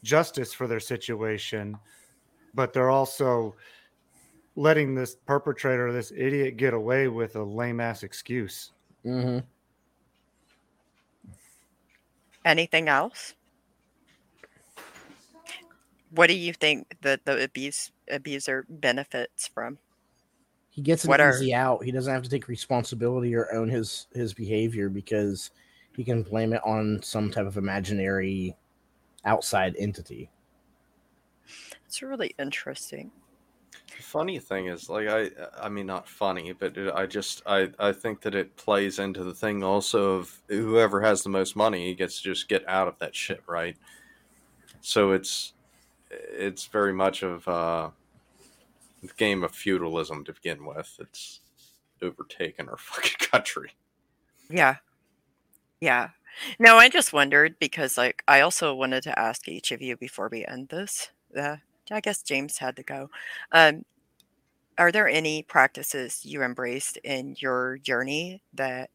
justice for their situation, but they're also letting this perpetrator, this idiot, get away with a lame ass excuse. hmm Anything else? What do you think that the abuse abuser benefits from? He gets an What are easy out. He doesn't have to take responsibility or own his his behavior because he can blame it on some type of imaginary outside entity. it's really interesting. The funny thing is, like I, I mean, not funny, but it, I just, I, I think that it plays into the thing also of whoever has the most money gets to just get out of that shit, right? So it's, it's very much of uh, the game of feudalism to begin with. It's overtaken our fucking country. Yeah. Yeah. No, I just wondered because, like, I also wanted to ask each of you before we end this. Uh, I guess James had to go. Um, are there any practices you embraced in your journey that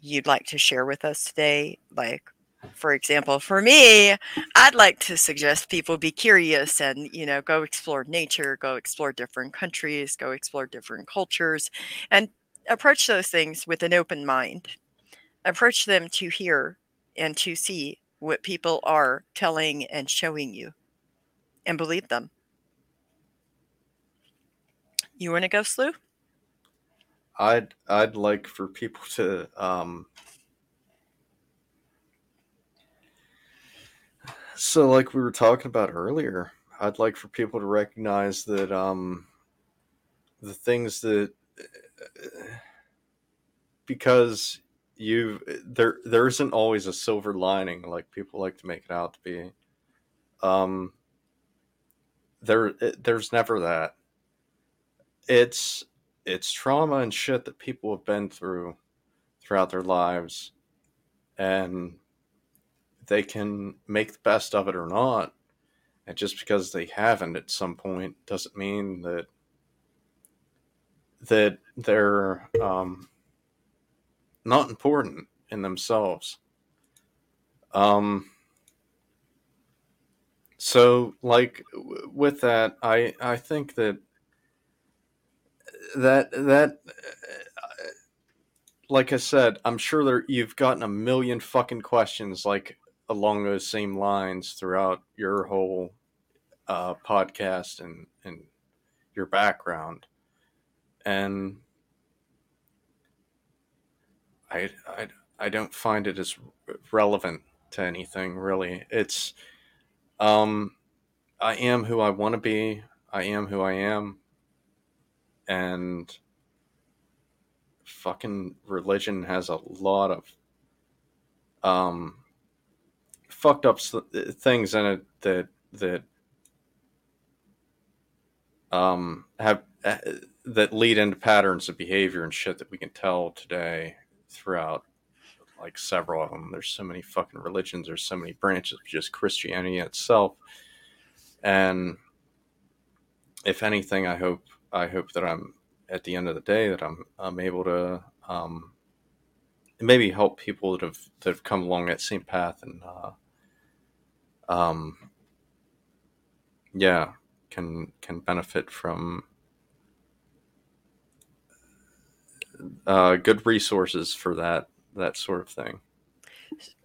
you'd like to share with us today? Like, for example, for me, I'd like to suggest people be curious and, you know, go explore nature, go explore different countries, go explore different cultures, and approach those things with an open mind approach them to hear and to see what people are telling and showing you and believe them. You want to go, Skew? I'd, I'd like for people to, um, so like we were talking about earlier, I'd like for people to recognize that, um, the things that because you there there isn't always a silver lining like people like to make it out to be. Um there there's never that. It's it's trauma and shit that people have been through throughout their lives. And they can make the best of it or not and just because they haven't at some point doesn't mean that that they're um, not important in themselves. Um, So, like w- with that, I I think that that that uh, like I said, I'm sure there you've gotten a million fucking questions like along those same lines throughout your whole uh, podcast and and your background, and I I I don't find it as relevant to anything really. It's um I am who I want to be. I am who I am. And fucking religion has a lot of um fucked up things in it that that um have uh, that lead into patterns of behavior and shit that we can tell today throughout like several of them. There's so many fucking religions. There's so many branches of just christianity itself. And if anything i hope i hope that i'm at the end of the day that i'm i'm able to um maybe help people that have that have come along that same path and uh um yeah can can benefit from uh good resources for that that sort of thing.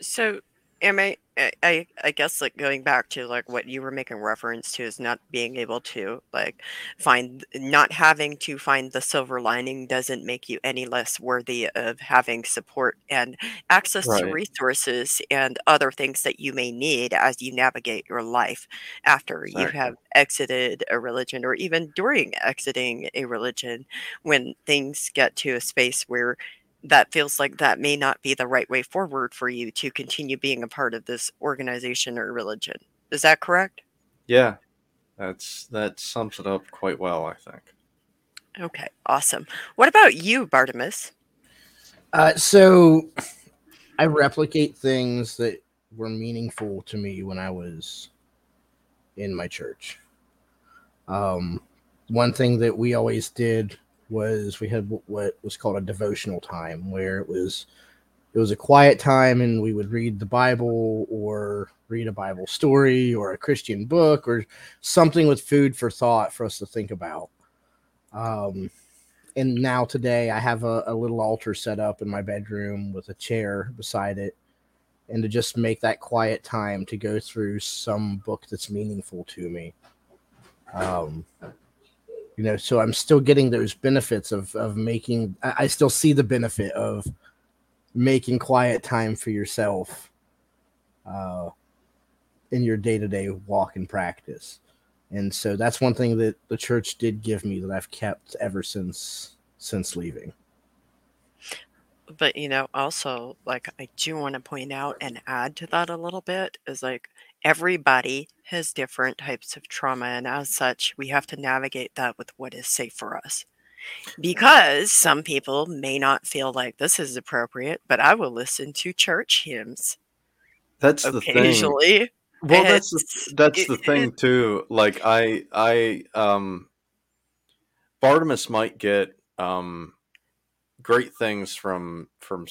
So, am I, I- I, I guess like going back to like what you were making reference to is not being able to like find, not having to find the silver lining doesn't make you any less worthy of having support and access to resources and other things that you may need as you navigate your life after you have exited a religion or even during exiting a religion when things get to a space where that feels like that may not be the right way forward for you to continue being a part of this organization or religion. Is that correct? yeah that's that sums it up quite well i think Okay, awesome. What about you, Bartimaeus? Uh, so I replicate things that were meaningful to me when I was in my church. Um, one thing that we always did was we had what was called a devotional time, where it was it was a quiet time, and we would read the Bible or read a Bible story or a Christian book or something with food for thought for us to think about. Um, and now today I have a, a little altar set up in my bedroom with a chair beside it, and to just make that quiet time to go through some book that's meaningful to me. Um, you know, so I'm still getting those benefits of of making. I, still see the benefit of making quiet time for yourself uh, in your day to day walk and practice. And so that's one thing that the church did give me that I've kept ever since since leaving. But you know, also like I do want to point out and add to that a little bit is like everybody has different types of trauma and as such we have to navigate that with what is safe for us. Because some people may not feel like this is appropriate, but I will listen to church hymns that's the thing occasionally. well that's the, that's the thing too like i i um Bartimaeus might get um great things from from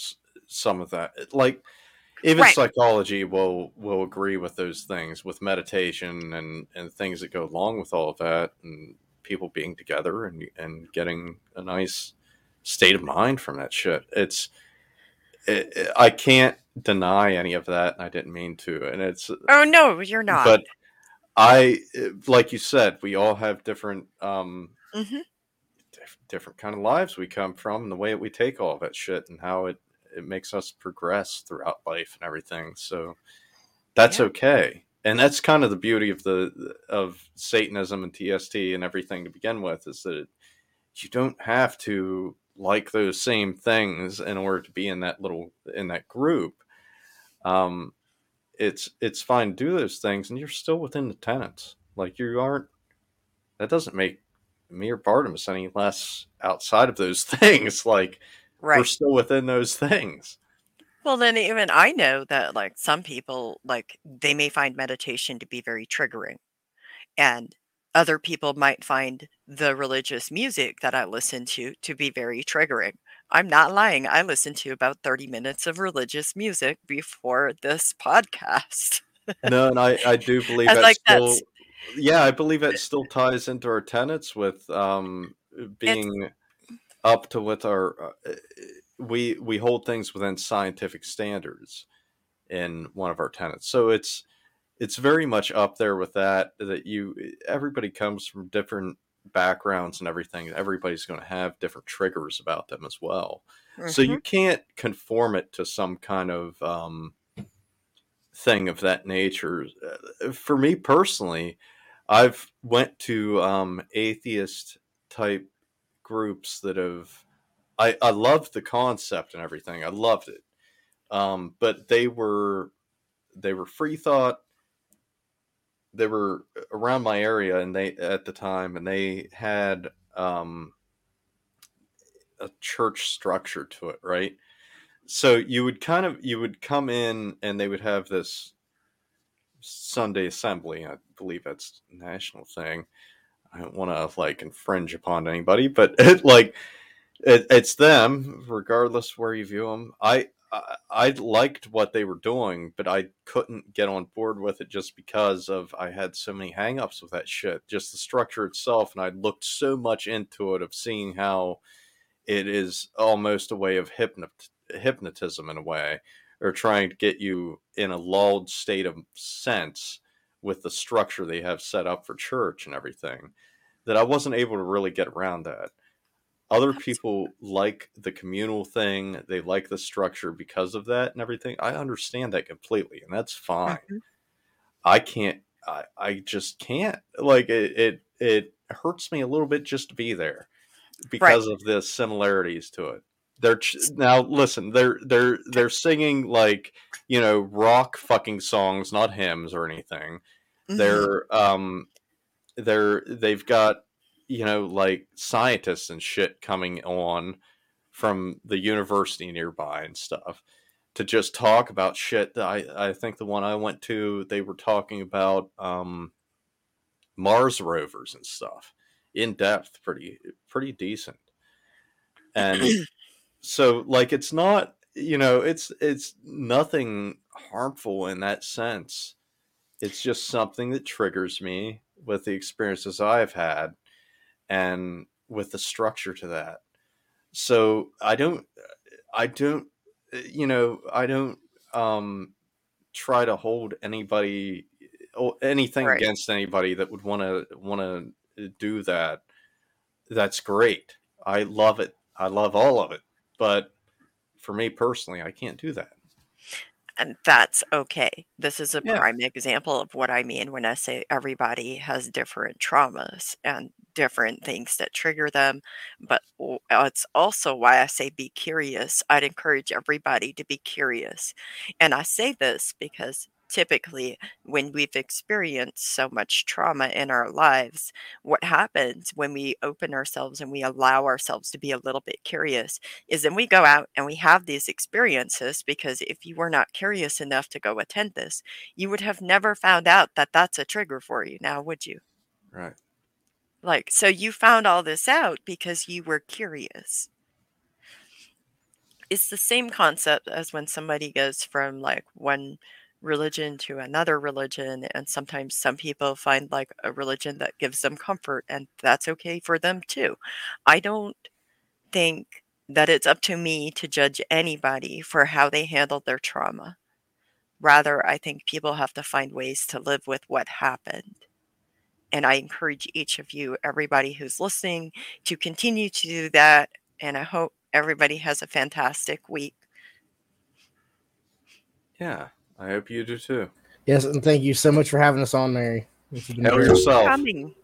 some of that like even Right. psychology will will agree with those things with meditation and and things that go along with all of that and people being together and and getting a nice state of mind from that shit it's it, i can't deny any of that and i didn't mean to and it's Oh no, you're not. but i like you said we all have different um Mhm. diff- different kind of lives we come from and the way that we take all of that shit and how it it makes us progress throughout life and everything so that's Yeah. okay. And that's kind of the beauty of the of satanism and tst and everything to begin with is that it, you don't have to like those same things in order to be in that little in that group. Um it's it's fine to do those things and you're still within the tenets. Like you aren't that doesn't make me or Bartimaeus any less outside of those things. Like we're still within those things Well, then even I know that like some people like they may find meditation to be very triggering, and other people might find the religious music that I listen to to be very triggering. I'm not lying. I listened to about 30 minutes of religious music before this podcast. no, and I, I do believe that like still. s- Yeah, I believe it still ties into our tenets with um, being up to with our. Uh, we we hold things within scientific standards in one of our tenets, so it's it's very much up there with that. That you everybody comes from different backgrounds and everything. Everybody's going to have different triggers about them as well. So Mhm. you can't conform it to some kind of um, thing of that nature. Uh, For me personally, I've went to um, atheist type groups that have. I I loved the concept and everything. I loved it, um, but they were they were free thought. They were around my area, and they at the time, and they had um, a church structure to it, right? So you would kind of you would come in, and they would have this Sunday assembly. I believe that's national thing. I don't want to like infringe upon anybody, but it, like it, it's them, regardless where you view them. I, I I liked what they were doing, but I couldn't get on board with it just because of I had so many hangups with that shit. Just the structure itself, and I looked so much into it of seeing how it is almost a way of hypnot- hypnotism in a way, or trying to get you in a lulled state of sense with the structure they have set up for church and everything. That I wasn't able to really get around that. Other people like the communal thing they like the structure because of that and everything. I understand that completely and that's fine. Mhm. i can't i, I just can't. Like it, it it hurts me a little bit just to be there because of the similarities to it. They're ch- now listen they're they're they're singing like you know rock fucking songs not hymns or anything. Mhm. they're um they're they've got you know like scientists and shit coming on from the university nearby and stuff to just talk about shit I, I think the one I went to they were talking about um Mars rovers and stuff in depth pretty pretty decent. And so like it's not you know it's it's nothing harmful in that sense. It's just something that triggers me with the experiences I've had and with the structure to that. So I don't, I don't, you know, I don't um, try to hold anybody or anything Right. against anybody that would want to want to do that. That's great. I love it. I love all of it. But for me personally, I can't do that. And that's okay. This is a Yeah. prime example of what I mean when I say everybody has different traumas and different things that trigger them. But uh, it's also why I say be curious. I'd encourage everybody to be curious. And I say this because typically, when we've experienced so much trauma in our lives, what happens when we open ourselves and we allow ourselves to be a little bit curious is then we go out and we have these experiences because if you were not curious enough to go attend this, you would have never found out that that's a trigger for you now, would you? Right. Like, so you found all this out because you were curious. It's the same concept as when somebody goes from like one religion to another religion. And sometimes some people find like a religion that gives them comfort, and that's okay for them too. I don't think that it's up to me to judge anybody for how they handled their trauma. Rather, I think people have to find ways to live with what happened. And I encourage each of you, everybody who's listening, to continue to do that. And I hope everybody has a fantastic week. Yeah. I hope you do too. Yes, and thank you so much for having us on, Mary. This has been Help yourself. Coming.